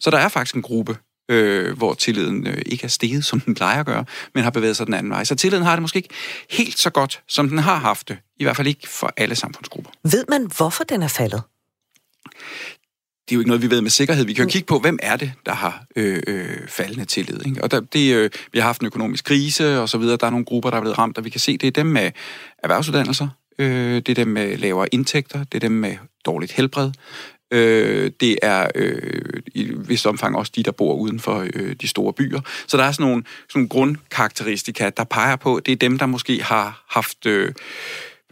Så der er faktisk en gruppe, øh, hvor tilliden øh, ikke er steget, som den plejer at gøre, men har bevæget sig den anden vej. Så tilliden har det måske ikke helt så godt, som den har haft det. I hvert fald ikke for alle samfundsgrupper. Ved man, hvorfor den er faldet? Det er jo ikke noget, vi ved med sikkerhed. Vi kan jo kigge på, hvem er det, der har øh, øh, faldende tillid. Ikke? Og der, det, øh, vi har haft en økonomisk krise og så videre. Der er nogle grupper, der er blevet ramt, og vi kan se, det er dem med erhvervsuddannelser, øh, det er dem med lavere indtægter, det er dem med dårligt helbred, øh, det er øh, i vist omfang også de, der bor uden for øh, de store byer. Så der er sådan nogle, sådan nogle grundkarakteristika, der peger på, det er dem, der måske har haft... Øh,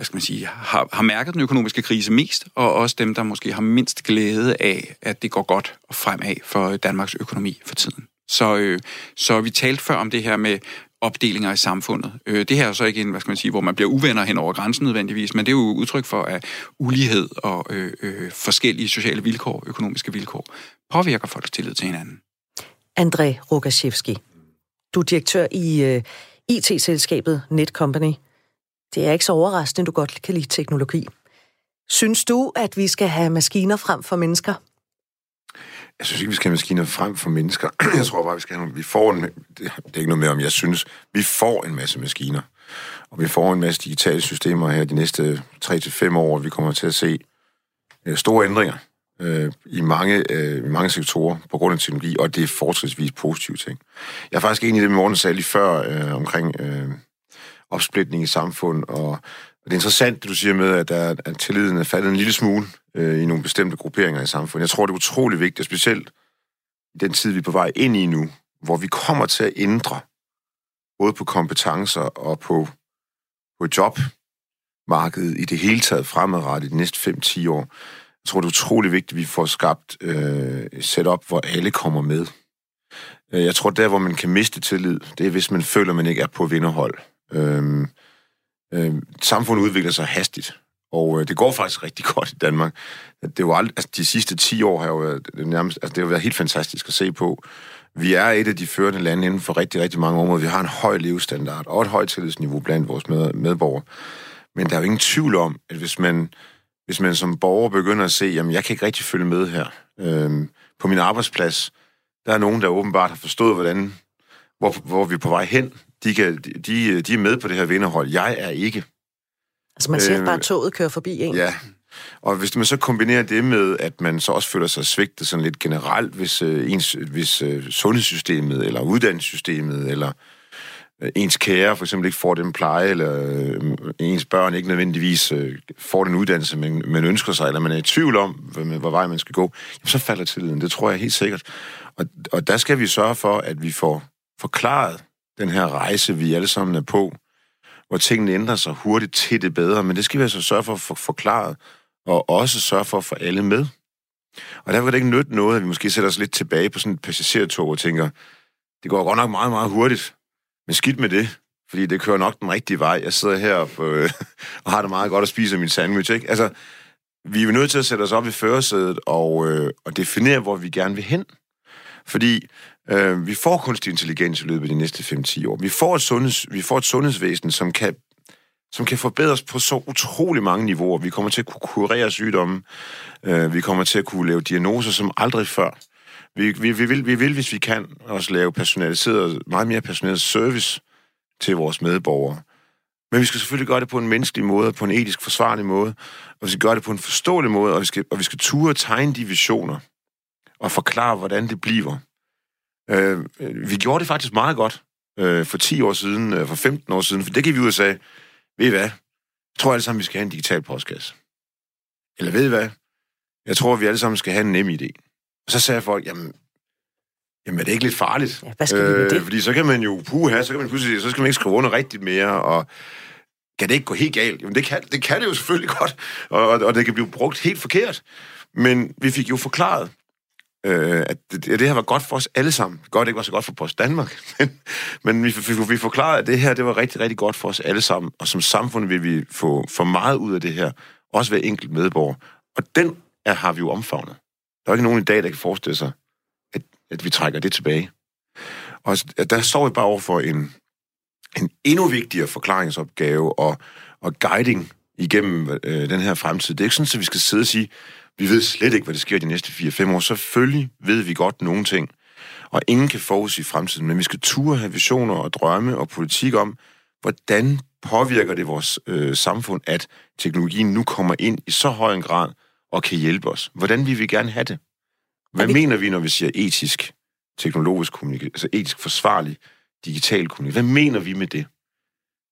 hvad skal man sige, har, har mærket den økonomiske krise mest, og også dem, der måske har mindst glæde af, at det går godt og fremad for Danmarks økonomi for tiden. Så, øh, så vi talte før om det her med opdelinger i samfundet. Øh, det her er så ikke en, hvad skal man sige, hvor man bliver uvenner hen over grænsen nødvendigvis, men det er jo udtryk for, at ulighed og øh, øh, forskellige sociale vilkår, økonomiske vilkår, påvirker folks tillid til hinanden. André Rogaszewski, du er direktør i øh, IT-selskabet Netcompany. Det er ikke så overraskende, du godt kan lide teknologi. Synes du, at vi skal have maskiner frem for mennesker? Jeg synes ikke, vi skal have maskiner frem for mennesker. Jeg tror bare, vi skal have nogle... Vi får en... Det er ikke noget mere om jeg synes. Vi får en masse maskiner. Og vi får en masse digitale systemer her de næste 3-5 år. Vi kommer til at se øh, store ændringer øh, i, mange, øh, i mange sektorer på grund af teknologi, og det er fortrinsvis positive ting. Jeg er faktisk enig i det, Morten sagde lige før øh, omkring øh, opsplitning i samfund, og det er interessant, det du siger med, at, der, at tilliden er faldet en lille smule øh, i nogle bestemte grupperinger i samfundet. Jeg tror, det er utrolig vigtigt, specielt i den tid, vi er på vej ind i nu, hvor vi kommer til at ændre både på kompetencer og på, på jobmarkedet i det hele taget fremadrettet i de næste 5-10 år. Jeg tror, det er utrolig vigtigt, at vi får skabt øh, et setup, hvor alle kommer med. Øh, jeg tror, der, hvor man kan miste tillid, det er, hvis man føler, man ikke er på vinderhold. Øhm, øhm, samfundet udvikler sig hastigt, og øh, det går faktisk rigtig godt i Danmark. Det var alt, altså, de sidste 10 år har jo været, det, nærmest, altså, det har været helt fantastisk at se på. Vi er et af de førende lande inden for rigtig, rigtig mange områder. Vi har en høj levestandard og et højt tillidsniveau blandt vores med, medborgere. Men der er jo ingen tvivl om, at hvis man, hvis man som borger begynder at se, jamen jeg kan ikke rigtig følge med her. Øhm, på min arbejdsplads, der er nogen, der åbenbart har forstået, hvordan, hvor, hvor vi er på vej hen de, kan, de, de er med på det her vinderhold. Jeg er ikke. Altså man ser øh, bare, at toget kører forbi en. Ja, og hvis man så kombinerer det med, at man så også føler sig svigtet sådan lidt generelt, hvis, øh, ens, hvis øh, sundhedssystemet, eller uddannelsessystemet, eller øh, ens kære for eksempel ikke får den pleje, eller øh, ens børn ikke nødvendigvis øh, får den uddannelse, man, man ønsker sig, eller man er i tvivl om, hvor, hvor vej man skal gå, jamen, så falder tilliden. Det tror jeg helt sikkert. Og, og der skal vi sørge for, at vi får forklaret den her rejse, vi alle sammen er på, hvor tingene ændrer sig hurtigt til det bedre, men det skal vi altså sørge for at få forklaret, og også sørge for at få alle med. Og derfor kan det ikke nytte noget, at vi måske sætter os lidt tilbage på sådan et passagertog og tænker, det går godt nok meget, meget hurtigt, men skidt med det, fordi det kører nok den rigtige vej. Jeg sidder her og, øh, og har det meget godt at spise min sandwich, ikke? Altså, vi er jo nødt til at sætte os op i førersædet og, øh, og definere, hvor vi gerne vil hen. Fordi Øh, vi får kunstig intelligens i løbet af de næste 5-10 år. Vi får, et sundheds, vi får et sundhedsvæsen, som kan, som kan forbedres på så utrolig mange niveauer. Vi kommer til at kunne kurere sygdomme. Øh, vi kommer til at kunne lave diagnoser som aldrig før. Vi, vi, vi, vil, vi vil, hvis vi kan, også lave personaliseret, meget mere personaliseret service til vores medborgere. Men vi skal selvfølgelig gøre det på en menneskelig måde, på en etisk forsvarlig måde, og vi skal gøre det på en forståelig måde, og vi skal, og vi skal ture tegne de visioner og forklare, hvordan det bliver. Øh, vi gjorde det faktisk meget godt øh, for 10 år siden, øh, for 15 år siden, for det gik vi ud og sagde, ved I hvad, jeg tror alle sammen, vi skal have en digital postkasse. Eller ved I hvad, jeg tror, vi alle sammen skal have en nem idé. Og så sagde folk, jamen, jamen er det ikke lidt farligt? Ja, hvad skal vi med det? Øh, fordi så kan man jo, puha, så kan man pludselig, så skal man ikke skrive under rigtigt mere, og kan det ikke gå helt galt? Jamen det kan det, kan det jo selvfølgelig godt, og, og det kan blive brugt helt forkert. Men vi fik jo forklaret, øh, at det, det her var godt for os alle sammen. Godt, det ikke var så godt for Post Danmark, men, men vi, vi, vi forklarede, at det her det var rigtig, rigtig godt for os alle sammen, og som samfund vil vi få for meget ud af det her, også hver enkelt medborger. Og den er, har vi jo omfavnet. Der er ikke nogen i dag, der kan forestille sig, at, at vi trækker det tilbage. Og der står vi bare over for en, en endnu vigtigere forklaringsopgave og, og guiding igennem øh, den her fremtid. Det er ikke sådan, at vi skal sidde og sige, vi ved slet ikke, hvad der sker de næste 4-5 år. Selvfølgelig ved vi godt nogle ting, og ingen kan forudsige fremtiden, men vi skal ture have visioner og drømme og politik om, hvordan påvirker det vores øh, samfund, at teknologien nu kommer ind i så høj en grad og kan hjælpe os. Hvordan vil vi gerne have det? Hvad vi... mener vi, når vi siger etisk, teknologisk kommunikation, altså etisk forsvarlig digital kommunikation? Hvad mener vi med det?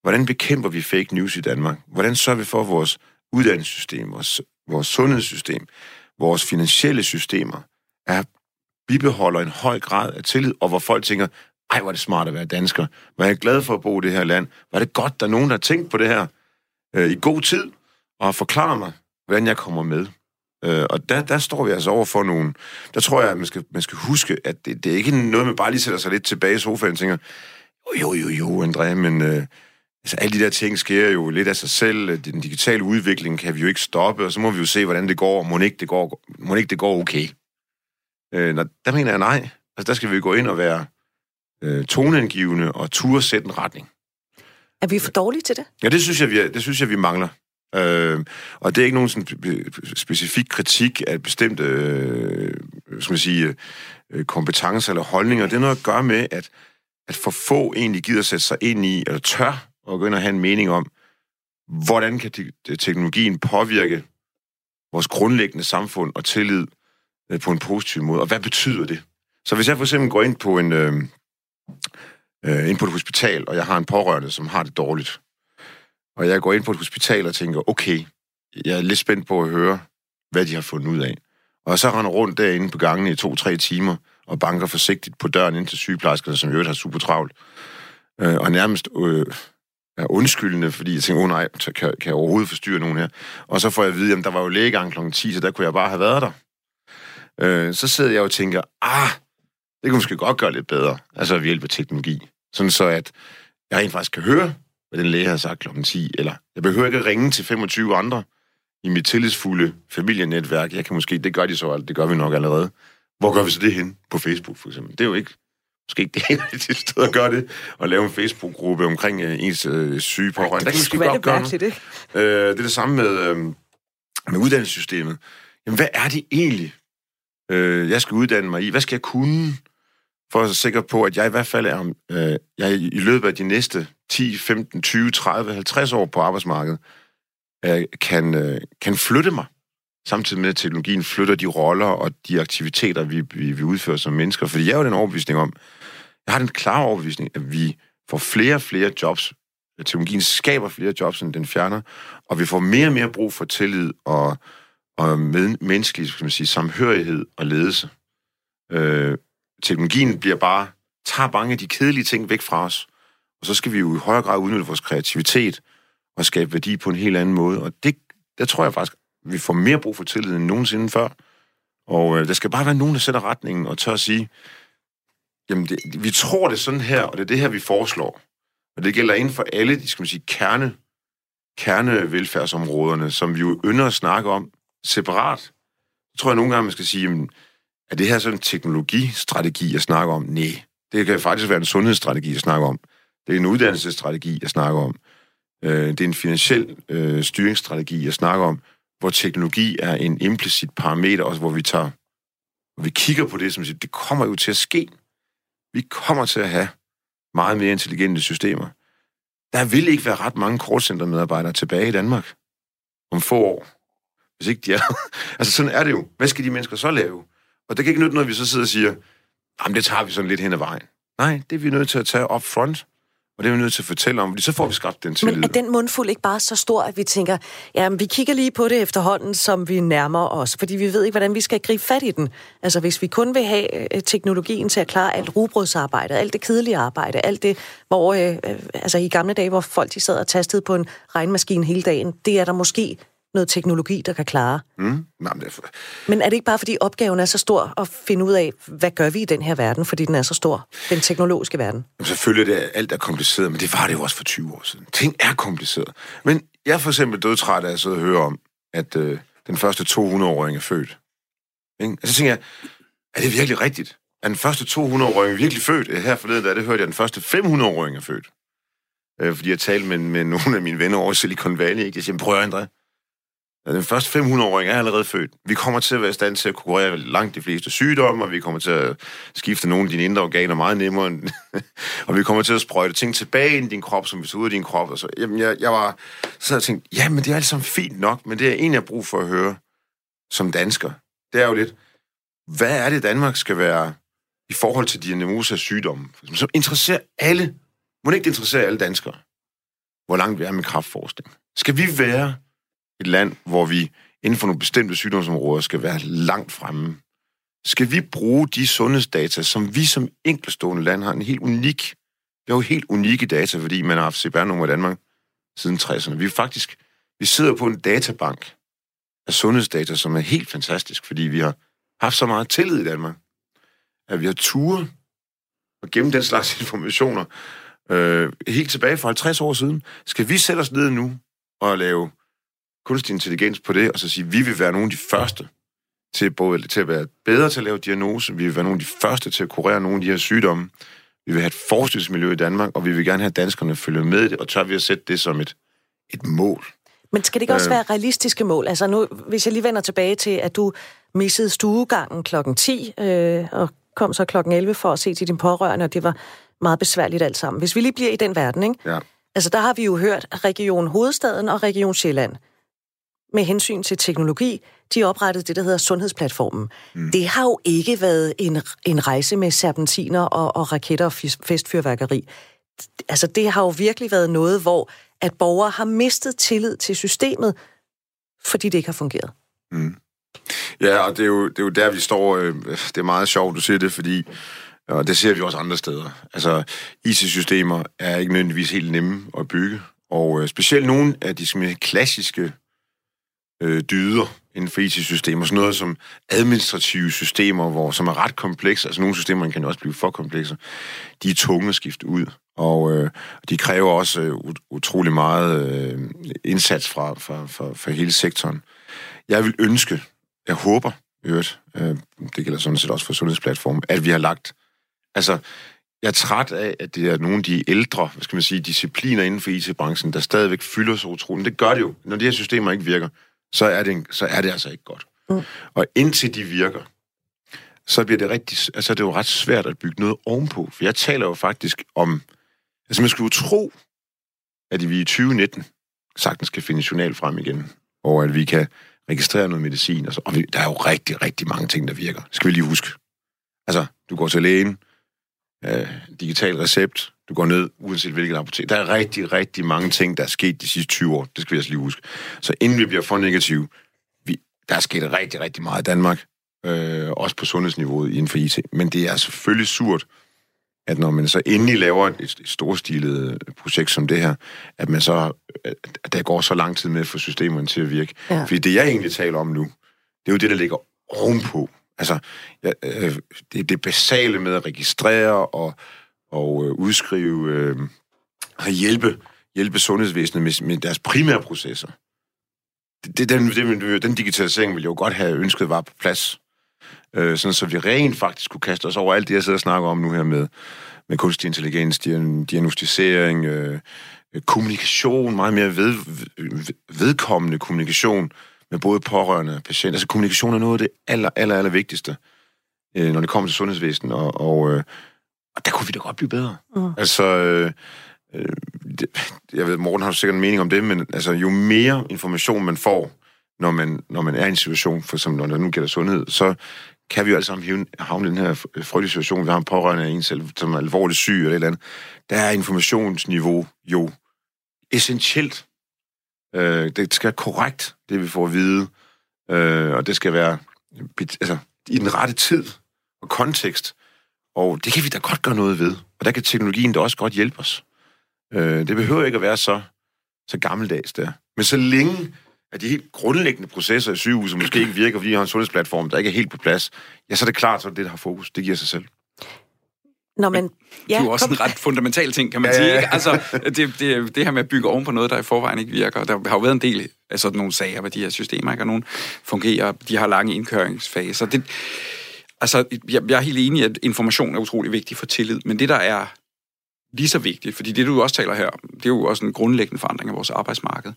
Hvordan bekæmper vi fake news i Danmark? Hvordan sørger vi for, at vores uddannelsessystem, vores, vores sundhedssystem, vores finansielle systemer er bibeholder en høj grad af tillid, og hvor folk tænker, ej, hvor er det smart at være dansker. Hvor er jeg glad for at bo i det her land. Hvor er det godt, der er nogen, der har tænkt på det her øh, i god tid, og forklarer mig, hvordan jeg kommer med. Øh, og der, der står vi altså over for nogen. Der tror jeg, at man skal, man skal huske, at det, det er ikke noget, man bare lige sætter sig lidt tilbage i sofaen og tænker, jo, jo, jo, André, men øh, altså, alle de der ting sker jo lidt af sig selv. Den digitale udvikling kan vi jo ikke stoppe, og så må vi jo se, hvordan det går. Må ikke det går, må ikke det går okay? Øh, når, der mener jeg nej. Altså, der skal vi gå ind og være øh, toneangivende og turde sætte en retning. Er vi for dårlige til det? Ja, det synes jeg, vi, det synes jeg, vi mangler. Øh, og det er ikke nogen sådan specifik kritik af bestemte øh, skal man sige, øh, kompetencer eller holdninger. Det er noget at gøre med, at, at for få egentlig gider sætte sig ind i, eller tør og gå ind og have en mening om, hvordan kan teknologien påvirke vores grundlæggende samfund og tillid øh, på en positiv måde, og hvad betyder det? Så hvis jeg for eksempel går ind på en øh, øh, ind på et hospital, og jeg har en pårørende, som har det dårligt, og jeg går ind på et hospital og tænker, okay, jeg er lidt spændt på at høre, hvad de har fundet ud af. Og så render rundt derinde på gangen i to-tre timer, og banker forsigtigt på døren ind til sygeplejerskerne, som jo har super travlt. Øh, og nærmest øh, er undskyldende, fordi jeg tænkte, åh oh, nej, så kan, kan jeg overhovedet forstyrre nogen her? Og så får jeg at vide, at der var jo lægegang kl. 10, så der kunne jeg bare have været der. Øh, så sidder jeg og tænker, ah, det kunne måske godt gøre lidt bedre, altså ved hjælp af teknologi. Sådan så, at jeg rent faktisk kan høre, hvad den læge har sagt klokken 10, eller jeg behøver ikke at ringe til 25 andre i mit tillidsfulde familienetværk. Jeg kan måske, det gør de så, det gør vi nok allerede. Hvor gør vi så det hen? På Facebook, for eksempel. Det er jo ikke, måske ikke det eneste sted at gøre det, at lave en Facebook-gruppe omkring uh, ens uh, syge pårørende. Der kan måske godt gøre. Ikke? Uh, det er det samme med, uh, med uddannelsessystemet. Jamen, hvad er det egentlig, uh, jeg skal uddanne mig i? Hvad skal jeg kunne? for at være sikker på, at jeg i hvert fald er, øh, jeg i løbet af de næste 10, 15, 20, 30, 50 år på arbejdsmarkedet, øh, kan, øh, kan flytte mig, samtidig med, at teknologien flytter de roller og de aktiviteter, vi, vi, vi udfører som mennesker. Fordi jeg har jo den overbevisning om, jeg har den klare overbevisning, at vi får flere og flere jobs. Teknologien skaber flere jobs, end den fjerner, og vi får mere og mere brug for tillid og, og med, menneskelig skal man sige, samhørighed og ledelse. Øh, teknologien bliver bare, tager mange af de kedelige ting væk fra os, og så skal vi jo i højere grad udnytte vores kreativitet og skabe værdi på en helt anden måde. Og det, der tror jeg faktisk, vi får mere brug for tillid end nogensinde før. Og øh, der skal bare være nogen, der sætter retningen og tør at sige, jamen, det, vi tror det sådan her, og det er det her, vi foreslår. Og det gælder inden for alle de, skal man sige, kerne, kernevelfærdsområderne, som vi jo ynder at snakke om separat. Så tror jeg nogle gange, man skal sige, jamen, er det her sådan en teknologistrategi, jeg snakker om? Nej, det kan faktisk være en sundhedsstrategi, jeg snakker om. Det er en uddannelsesstrategi, jeg snakker om. Øh, det er en finansiel øh, styringsstrategi, jeg snakker om, hvor teknologi er en implicit parameter, også hvor vi tager, hvor vi kigger på det, som siger, det kommer jo til at ske. Vi kommer til at have meget mere intelligente systemer. Der vil ikke være ret mange kortcentermedarbejdere tilbage i Danmark om få år. Hvis ikke de er. altså sådan er det jo. Hvad skal de mennesker så lave? Og det kan ikke nytte noget, at vi så sidder og siger, jamen det tager vi sådan lidt hen ad vejen. Nej, det er vi nødt til at tage up front. Og det er vi nødt til at fortælle om, fordi så får vi skabt den tillid. Men er den mundfuld ikke bare så stor, at vi tænker, ja, vi kigger lige på det efterhånden, som vi nærmer os, fordi vi ved ikke, hvordan vi skal gribe fat i den. Altså, hvis vi kun vil have øh, teknologien til at klare alt rugbrødsarbejde, alt det kedelige arbejde, alt det, hvor, øh, øh, altså i gamle dage, hvor folk de sad og tastede på en regnmaskine hele dagen, det er der måske noget teknologi, der kan klare. Mm? Nej, men, det er... men er det ikke bare, fordi opgaven er så stor at finde ud af, hvad gør vi i den her verden, fordi den er så stor, den teknologiske verden? Jamen, selvfølgelig er det alt er kompliceret, men det var det jo også for 20 år siden. Ting er kompliceret. Men jeg er for eksempel dødtræt af at sidde og høre om, at øh, den første 200-åring er født. Ikke? Altså, så tænker jeg, er det virkelig rigtigt? Er den første 200-åring virkelig født? Her forleden, da det hørte jeg, at den første 500-åring er født. Øh, fordi jeg talte med, med nogle af mine venner over Silicon Valley. Ikke? Jeg siger, prøv at André, den første 500-åring er allerede født. Vi kommer til at være i stand til at kurere langt de fleste sygdomme, og vi kommer til at skifte nogle af dine indre organer meget nemmere, og vi kommer til at sprøjte ting tilbage ind i din krop, som vi tager ud af din krop. Og så, jamen, jeg, jeg var så jeg tænkte, ja, men det er alt sammen fint nok, men det er egentlig, jeg har brug for at høre som dansker. Det er jo lidt, hvad er det, Danmark skal være i forhold til diagnose af sygdomme, som interesserer alle, må det ikke interessere alle danskere, hvor langt vi er med kraftforskning. Skal vi være et land, hvor vi inden for nogle bestemte sygdomsområder skal være langt fremme? Skal vi bruge de sundhedsdata, som vi som enkeltstående land har en helt unik, vi har jo helt unikke data, fordi man har haft CPR-nummer i Danmark siden 60'erne. Vi er faktisk, vi sidder på en databank af sundhedsdata, som er helt fantastisk, fordi vi har haft så meget tillid i Danmark, at vi har turet og gemme den slags informationer øh, helt tilbage for 50 år siden. Skal vi sætte os ned nu og lave kunstig intelligens på det, og så sige, at vi vil være nogle af de første til, både, til at være bedre til at lave diagnose, vi vil være nogle af de første til at kurere nogle af de her sygdomme, vi vil have et forskningsmiljø i Danmark, og vi vil gerne have danskerne følge med det, og tør vi at sætte det som et, et mål. Men skal det ikke også øh, være realistiske mål? Altså nu, hvis jeg lige vender tilbage til, at du missede stuegangen klokken 10, øh, og kom så klokken 11 for at se til din pårørende, og det var meget besværligt alt sammen. Hvis vi lige bliver i den verden, ikke? Ja. Altså der har vi jo hørt Region Hovedstaden og Region Sjælland med hensyn til teknologi, de oprettede det, der hedder Sundhedsplatformen. Mm. Det har jo ikke været en, en rejse med serpentiner og, og raketter og festfyrværkeri. Altså, det har jo virkelig været noget, hvor at borgere har mistet tillid til systemet, fordi det ikke har fungeret. Mm. Ja, og det er, jo, det er jo der, vi står. Øh, det er meget sjovt, du siger det, fordi og det ser vi også andre steder. Altså, IT-systemer er ikke nødvendigvis helt nemme at bygge, og øh, specielt nogle af de klassiske øh, dyder inden for IT-systemer. Sådan noget som administrative systemer, hvor, som er ret komplekse. Altså nogle systemer kan jo også blive for komplekse. De er tunge at skifte ud. Og øh, de kræver også øh, utrolig meget øh, indsats fra, fra, fra, fra hele sektoren. Jeg vil ønske, jeg håber, øvrigt, øh, det gælder sådan set også for sundhedsplatformen, at vi har lagt, altså, jeg er træt af, at det er nogle af de ældre, hvad skal man sige, discipliner inden for IT-branchen, der stadigvæk fylder så utroligt. Det gør det jo, når de her systemer ikke virker så er det, en, så er det altså ikke godt. Mm. Og indtil de virker, så bliver det rigtig, altså det er jo ret svært at bygge noget ovenpå. For jeg taler jo faktisk om, altså man skulle jo tro, at vi i 2019 sagtens kan finde journal frem igen, og at vi kan registrere noget medicin. Og, så, og vi, der er jo rigtig, rigtig mange ting, der virker. Skal vi lige huske. Altså, du går til lægen, øh, digital recept, du går ned, uanset hvilket apotek. Der er rigtig, rigtig mange ting, der er sket de sidste 20 år. Det skal vi også lige huske. Så inden vi bliver for negative, vi, der er sket rigtig, rigtig meget i Danmark. Øh, også på sundhedsniveauet inden for IT. Men det er selvfølgelig surt, at når man så endelig laver et, et storstilet projekt som det her, at man så, at der går så lang tid med for systemerne til at virke. Ja. Fordi det, jeg egentlig taler om nu, det er jo det, der ligger ovenpå. Altså, ja, øh, det det basale med at registrere og og øh, udskrive øh, og hjælpe, hjælpe sundhedsvæsenet med, med deres primære processer. Det, det, den, det, den digitalisering ville jeg jo godt have ønsket var på plads. Øh, sådan så vi rent faktisk kunne kaste os over alt det, jeg sidder og snakker om nu her med, med kunstig intelligens, diagnostisering, øh, øh, kommunikation, meget mere ved, ved, vedkommende kommunikation med både pårørende og patienter. Altså kommunikation er noget af det aller, aller, aller vigtigste, øh, når det kommer til sundhedsvæsenet, og, og øh, og der kunne vi da godt blive bedre. Mm. Altså, øh, øh, det, jeg ved, Morten har sikkert en mening om det, men altså, jo mere information man får, når man, når man er i en situation, for eksempel når der nu gælder sundhed, så kan vi jo alle sammen havne i den her frygtelige situation. Vi har en pårørende af en selv, som er alvorligt syg eller et eller andet. Der er informationsniveau jo essentielt. Øh, det skal være korrekt, det vi får at vide. Øh, og det skal være altså, i den rette tid og kontekst. Og det kan vi da godt gøre noget ved. Og der kan teknologien da også godt hjælpe os. Øh, det behøver ikke at være så, så gammeldags der. Men så længe at de helt grundlæggende processer i sygehuset måske ikke virker, fordi vi har en sundhedsplatform, der ikke er helt på plads, ja, så er det klart, så det, der har fokus. Det giver sig selv. Nå, men, ja, det er jo også kom. en ret fundamental ting, kan man ja, sige. Ikke? Altså, det, det, det her med at bygge oven på noget, der i forvejen ikke virker. Der har jo været en del af sådan nogle sager med de her systemer, ikke? og nogle fungerer, de har lange indkøringsfaser. Det, altså, jeg, jeg er helt enig i, at information er utrolig vigtig for tillid, men det, der er lige så vigtigt, fordi det, du også taler her, det er jo også en grundlæggende forandring af vores arbejdsmarked.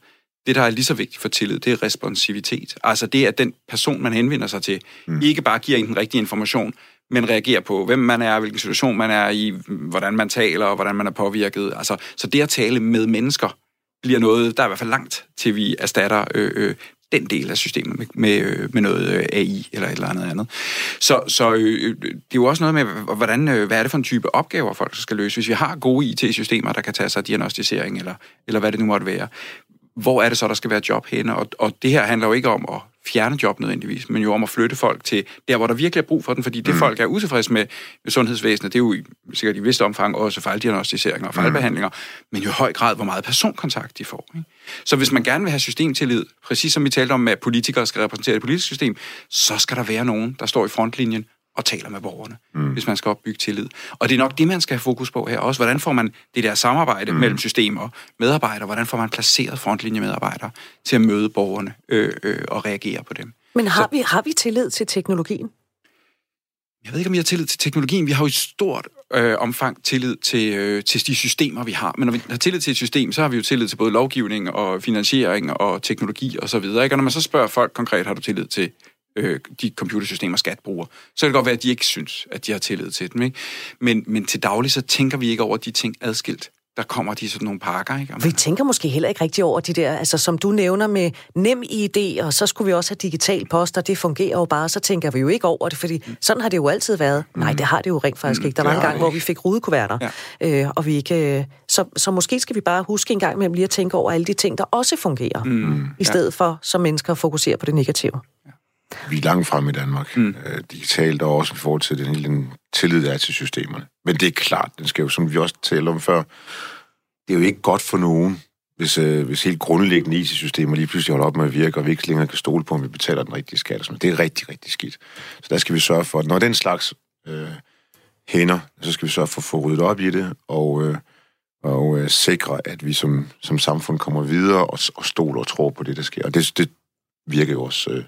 Det, der er lige så vigtigt for tillid, det er responsivitet. Altså det, at den person, man henvender sig til, mm. ikke bare giver en den rigtige information, men reagerer på, hvem man er, hvilken situation man er i, hvordan man taler, og hvordan man er påvirket. Altså, så det at tale med mennesker bliver noget, der er i hvert fald langt til, vi erstatter øh, øh, den del af systemet med, med, øh, med noget øh, AI eller et eller andet andet. Så, så øh, øh det er jo også noget med, hvordan, øh, hvad er det for en type opgaver, folk skal løse. Hvis vi har gode IT-systemer, der kan tage sig af diagnostisering, eller, eller hvad det nu måtte være, hvor er det så, der skal være job henne? Og, og det her handler jo ikke om at fjerne job nødvendigvis, men jo om at flytte folk til der, hvor der virkelig er brug for den, fordi det mm. folk er utilfredse med, sundhedsvæsenet, det er jo i, sikkert i vist omfang også fejldiagnostiseringer og fejlbehandlinger, mm. men jo i høj grad, hvor meget personkontakt de får. Ikke? Så hvis man gerne vil have systemtillid, præcis som vi talte om, at politikere skal repræsentere det politiske system, så skal der være nogen, der står i frontlinjen og taler med borgerne, mm. hvis man skal opbygge tillid. Og det er nok det, man skal have fokus på her også. Hvordan får man det der samarbejde mm. mellem systemer og medarbejdere? Hvordan får man placeret frontlinjemedarbejdere til at møde borgerne øh, øh, og reagere på dem? Men har, Så, vi, har vi tillid til teknologien? Jeg ved ikke, om vi har tillid til teknologien. Vi har jo i stort øh, omfang tillid til, øh, til de systemer, vi har. Men når vi har tillid til et system, så har vi jo tillid til både lovgivning og finansiering og teknologi osv. Og, og når man så spørger folk konkret, har du tillid til øh, de computersystemer, skat bruger, så kan det godt være, at de ikke synes, at de har tillid til dem. Ikke? Men, men til daglig, så tænker vi ikke over de ting adskilt der kommer de sådan nogle pakker. Ikke? Vi tænker måske heller ikke rigtig over de der, altså som du nævner med nem ID, og så skulle vi også have digital post, og det fungerer jo bare, så tænker vi jo ikke over det, fordi mm. sådan har det jo altid været. Mm. Nej, det har det jo rent faktisk mm. ikke. Der var en gang, hvor vi fik rudekuverter, ja. øh, og vi ikke... Øh, så, så måske skal vi bare huske en gang med lige at tænke over alle de ting, der også fungerer, mm. i stedet ja. for som mennesker at fokusere på det negative. Ja. Vi er langt frem i Danmark, mm. øh, digitalt og også i forhold til den hele den tillid, der er til systemerne. Men det er klart, den skal jo, som vi også talte om før, det er jo ikke godt for nogen, hvis, øh, hvis helt grundlæggende IT-systemer lige pludselig holder op med at virke, og vi ikke længere kan stole på, om vi betaler den rigtige skat. Det er rigtig, rigtig skidt. Så der skal vi sørge for, at når den slags øh, hænder, så skal vi sørge for at få ryddet op i det, og, øh, og øh, sikre, at vi som, som samfund kommer videre og, og stoler og tror på det, der sker. Og det, det virker jo også... Øh,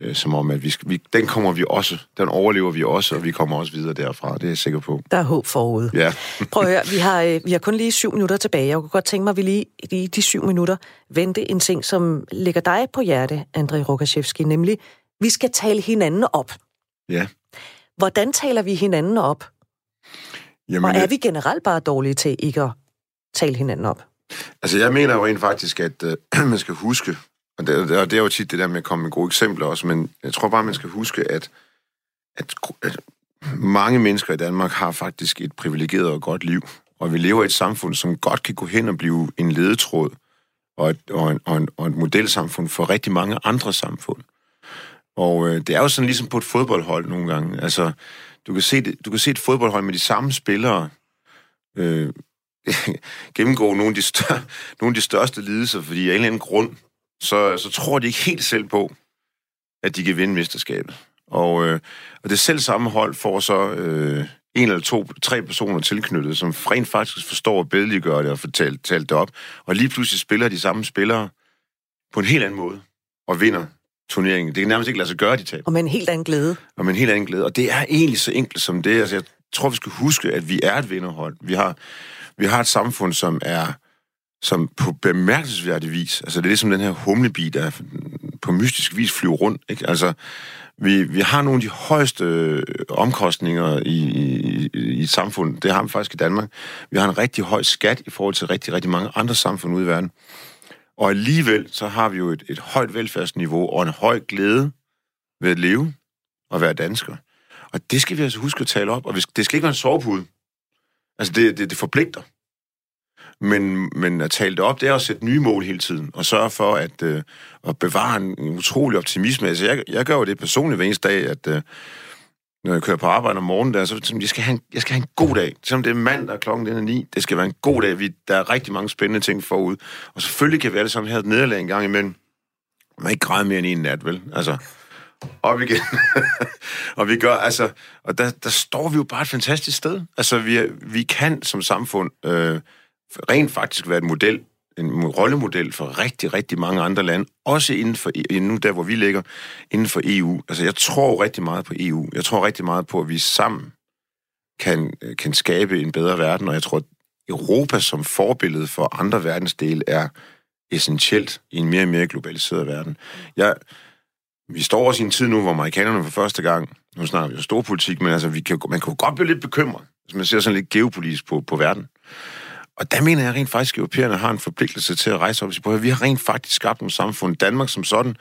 øh, som om, at vi, vi, den kommer vi også, den overlever vi også, og vi kommer også videre derfra, det er jeg sikker på. Der er håb forude. Ja. Prøv at høre, vi har, øh, vi har kun lige syv minutter tilbage. Jeg kunne godt tænke mig, at vi lige i de syv minutter vente en ting, som ligger dig på hjerte, Andrei Rokashevski, nemlig, vi skal tale hinanden op. Ja. Hvordan taler vi hinanden op? Jamen, og er vi generelt bare dårlige til ikke at tale hinanden op? Altså, jeg mener jo rent faktisk, at øh, man skal huske, og det, og det er jo tit det der med at komme med gode eksempler også, men jeg tror bare, man skal huske, at, at, at mange mennesker i Danmark har faktisk et privilegeret og godt liv, og vi lever i et samfund, som godt kan gå hen og blive en ledetråd og et, og en, og en, og et modelsamfund for rigtig mange andre samfund. Og øh, det er jo sådan ligesom på et fodboldhold nogle gange. Altså, du kan se, det, du kan se et fodboldhold med de samme spillere øh, gennemgå nogle af, de større, nogle af de største lidelser, fordi af en eller anden grund, så, så tror de ikke helt selv på, at de kan vinde mesterskabet. Og, øh, og det selv samme hold får så øh, en eller to, tre personer tilknyttet, som rent faktisk forstår at billedliggøre det og talt, talt det op. Og lige pludselig spiller de samme spillere på en helt anden måde og vinder turneringen. Det kan nærmest ikke lade sig gøre, de taber. Og med en helt anden glæde. Og med en helt anden glæde. Og det er egentlig så enkelt som det. Altså, jeg tror, vi skal huske, at vi er et vinderhold. Vi har, vi har et samfund, som er som på bemærkelsesværdig vis, altså det er ligesom den her humlebi, der på mystisk vis flyver rundt, ikke? Altså, vi, vi har nogle af de højeste øh, omkostninger i, i, i et samfund. Det har vi faktisk i Danmark. Vi har en rigtig høj skat i forhold til rigtig, rigtig mange andre samfund ude i verden. Og alligevel så har vi jo et, et højt velfærdsniveau og en høj glæde ved at leve og være dansker. Og det skal vi altså huske at tale op, og det skal ikke være en sovepude. Altså, det, det, det forpligter. Men, men at tale det op, det er at sætte nye mål hele tiden, og sørge for at, øh, at bevare en, en utrolig optimisme. Altså, jeg, jeg gør jo det personligt hver eneste dag, at øh, når jeg kører på arbejde om morgenen, der, så jeg skal, have en, jeg skal have en god dag. Selvom det er mandag, klokken den er ni, det skal være en god dag. Vi, der er rigtig mange spændende ting forud. Og selvfølgelig kan vi alle sammen have et nederlag en gang imellem. Man ikke græde mere end en nat, vel? Altså, op igen. og vi gør, altså, og der, der står vi jo bare et fantastisk sted. Altså, vi, vi kan som samfund øh, rent faktisk være et model, en rollemodel for rigtig, rigtig mange andre lande, også inden for, e-, nu der, hvor vi ligger, inden for EU. Altså, jeg tror rigtig meget på EU. Jeg tror rigtig meget på, at vi sammen kan, øh, kan skabe en bedre verden, og jeg tror, at Europa som forbillede for andre verdensdele er essentielt i en mere og mere globaliseret verden. Jeg, vi står også i en tid nu, hvor amerikanerne for første gang, nu snakker vi jo storpolitik, men altså, vi kan, man kan jo godt blive lidt bekymret, hvis man ser sådan lidt geopolitisk på, på verden. Og der mener jeg rent faktisk, at europæerne har en forpligtelse til at rejse op og sige, at vi har rent faktisk skabt nogle samfund. Danmark som sådan,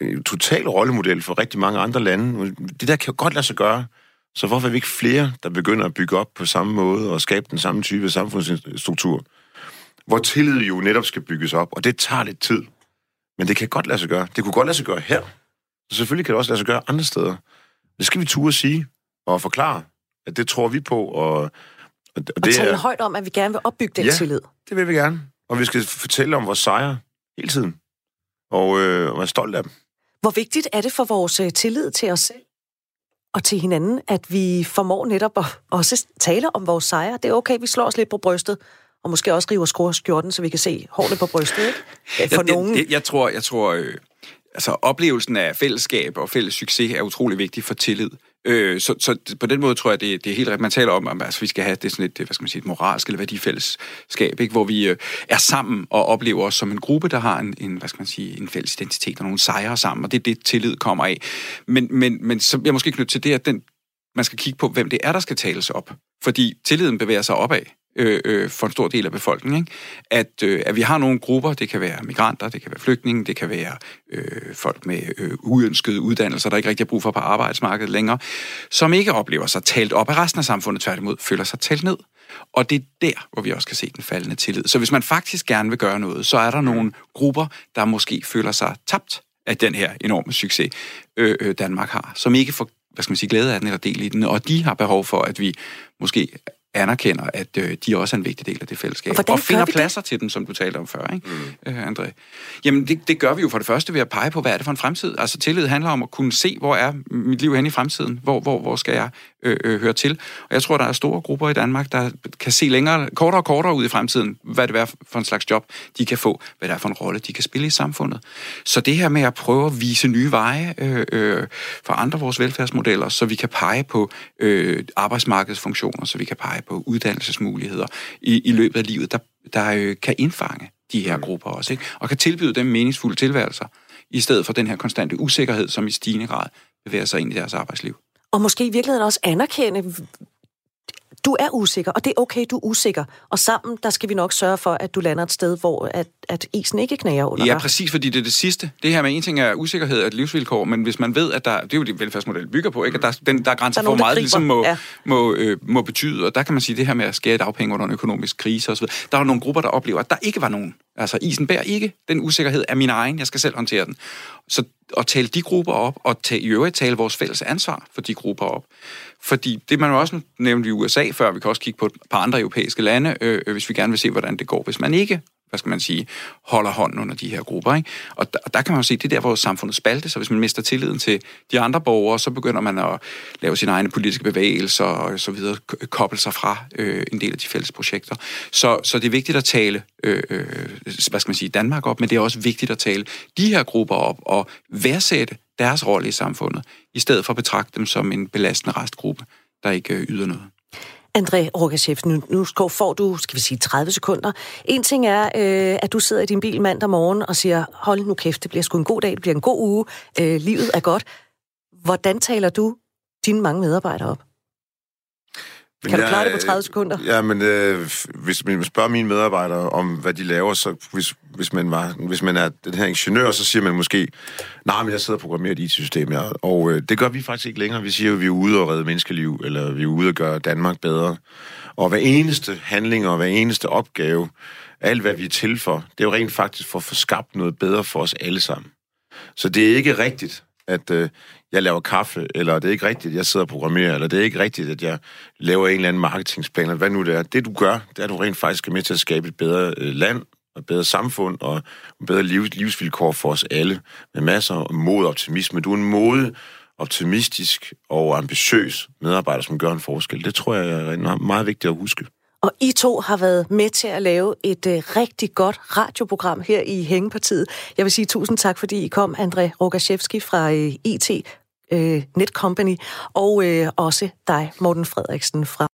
en total rollemodel for rigtig mange andre lande. Det der kan jo godt lade sig gøre. Så hvorfor er vi ikke flere, der begynder at bygge op på samme måde og skabe den samme type samfundsstruktur? Hvor tillid jo netop skal bygges op, og det tager lidt tid. Men det kan godt lade sig gøre. Det kunne godt lade sig gøre her. Så selvfølgelig kan det også lade sig gøre andre steder. Det skal vi turde sige og forklare, at det tror vi på. Og, og, og, det og tale er, højt om, at vi gerne vil opbygge den ja, tillid. det vil vi gerne. Og vi skal fortælle om vores sejre hele tiden. Og, øh, og være stolt af dem. Hvor vigtigt er det for vores øh, tillid til os selv og til hinanden, at vi formår netop at også tale om vores sejre? Det er okay, vi slår os lidt på brystet, og måske også river skjorten, så vi kan se hårene på brystet, ikke? For jeg, nogen. Jeg, jeg tror, jeg tror øh, altså oplevelsen af fællesskab og fælles succes er utrolig vigtig for tillid. Øh, så, så på den måde tror jeg, det, det er helt rigtigt. Man taler om, at altså, vi skal have det sådan et, hvad skal man sige, et moralsk eller værdifællesskab, ikke? hvor vi øh, er sammen og oplever os som en gruppe, der har en, en, hvad skal man sige, en fælles identitet og nogle sejre sammen, og det er det, tillid kommer af. Men, men, men så jeg måske knytte til det, at den, man skal kigge på, hvem det er, der skal tales op. Fordi tilliden bevæger sig opad øh, øh, for en stor del af befolkningen. Ikke? At, øh, at vi har nogle grupper, det kan være migranter, det kan være flygtninge, det kan være øh, folk med øh, uønskede uddannelser, der ikke rigtig har brug for på arbejdsmarkedet længere, som ikke oplever sig talt op af resten af samfundet, tværtimod føler sig talt ned. Og det er der, hvor vi også kan se den faldende tillid. Så hvis man faktisk gerne vil gøre noget, så er der nogle grupper, der måske føler sig tabt af den her enorme succes, øh, øh, Danmark har, som ikke får hvad skal man sige, glæde af den eller del i den, og de har behov for, at vi måske anerkender, at øh, de også er en vigtig del af det fællesskab. Og, og finder pladser det? til dem, som du talte om før, ikke, mm. øh, André? Jamen, det, det gør vi jo for det første ved at pege på, hvad er det for en fremtid? Altså, tillid handler om at kunne se, hvor er mit liv hen i fremtiden? Hvor, hvor, hvor skal jeg øh, øh, hører til? Og jeg tror, der er store grupper i Danmark, der kan se længere, kortere og kortere ud i fremtiden, hvad det er for en slags job, de kan få, hvad det er for en rolle, de kan spille i samfundet. Så det her med at prøve at vise nye veje øh, øh, for andre vores velfærdsmodeller, så vi kan pege på øh, arbejdsmarkedsfunktioner, så vi kan pege på uddannelsesmuligheder i, i løbet af livet, der, der øh, kan indfange de her grupper også, ikke? og kan tilbyde dem meningsfulde tilværelser, i stedet for den her konstante usikkerhed, som i stigende grad bevæger sig ind i deres arbejdsliv. Og måske i virkeligheden også anerkende, du er usikker, og det er okay, du er usikker. Og sammen, der skal vi nok sørge for, at du lander et sted, hvor at, at isen ikke knager under Ja, præcis, fordi det er det sidste. Det her med en ting er usikkerhed og et livsvilkår, men hvis man ved, at der, det er jo det velfærdsmodel bygger på, ikke? at der, den, der er grænser der er for, hvor meget det ligesom må, ja. må, øh, må betyde, og der kan man sige, det her med at skære dagpenge under en økonomisk krise osv., der er nogle grupper, der oplever, at der ikke var nogen. Altså, isen bærer ikke. Den usikkerhed er min egen. Jeg skal selv håndtere den. Så at tale de grupper op, og tage, i øvrigt tale vores fælles ansvar for de grupper op. Fordi det man jo også nævnte i USA før, vi kan også kigge på et par andre europæiske lande, øh, øh, hvis vi gerne vil se, hvordan det går, hvis man ikke hvad skal man sige, holder hånden under de her grupper. Ikke? Og, der, og der kan man jo se, det er der, hvor samfundet spalte, så hvis man mister tilliden til de andre borgere, så begynder man at lave sine egne politiske bevægelser og så videre, koble sig fra øh, en del af de fælles projekter. Så, så det er vigtigt at tale, øh, øh, hvad skal man sige, Danmark op, men det er også vigtigt at tale de her grupper op og værdsætte deres rolle i samfundet, i stedet for at betragte dem som en belastende restgruppe, der ikke øh, yder noget. André Rogachev, nu, nu får du, skal vi sige, 30 sekunder. En ting er, øh, at du sidder i din bil mandag morgen og siger, hold nu kæft, det bliver sgu en god dag, det bliver en god uge, øh, livet er godt. Hvordan taler du dine mange medarbejdere op? Men kan du klare det på 30 sekunder? Ja, men øh, hvis man spørger mine medarbejdere om, hvad de laver, så hvis, hvis, man, var, hvis man er den her ingeniør, så siger man måske, nej, men jeg sidder og programmerer et IT-system, ja. og øh, det gør vi faktisk ikke længere. Vi siger at vi er ude og redde menneskeliv, eller vi er ude og gøre Danmark bedre. Og hver eneste handling og hver eneste opgave, alt hvad vi er til for, det er jo rent faktisk for at få skabt noget bedre for os alle sammen. Så det er ikke rigtigt, at øh, jeg laver kaffe, eller det er ikke rigtigt, at jeg sidder og programmerer, eller det er ikke rigtigt, at jeg laver en eller anden marketingsplan, eller hvad nu det er. Det du gør, det er, at du rent faktisk er med til at skabe et bedre land, land, et bedre samfund og bedre liv, livsvilkår for os alle, med masser af mod og optimisme. Du er en mod, optimistisk og ambitiøs medarbejder, som gør en forskel. Det tror jeg er meget vigtigt at huske. Og I to har været med til at lave et øh, rigtig godt radioprogram her i Hængepartiet. Jeg vil sige tusind tak, fordi I kom, André Rogaszewski fra øh, IT øh, Net Company, og øh, også dig, Morten Frederiksen fra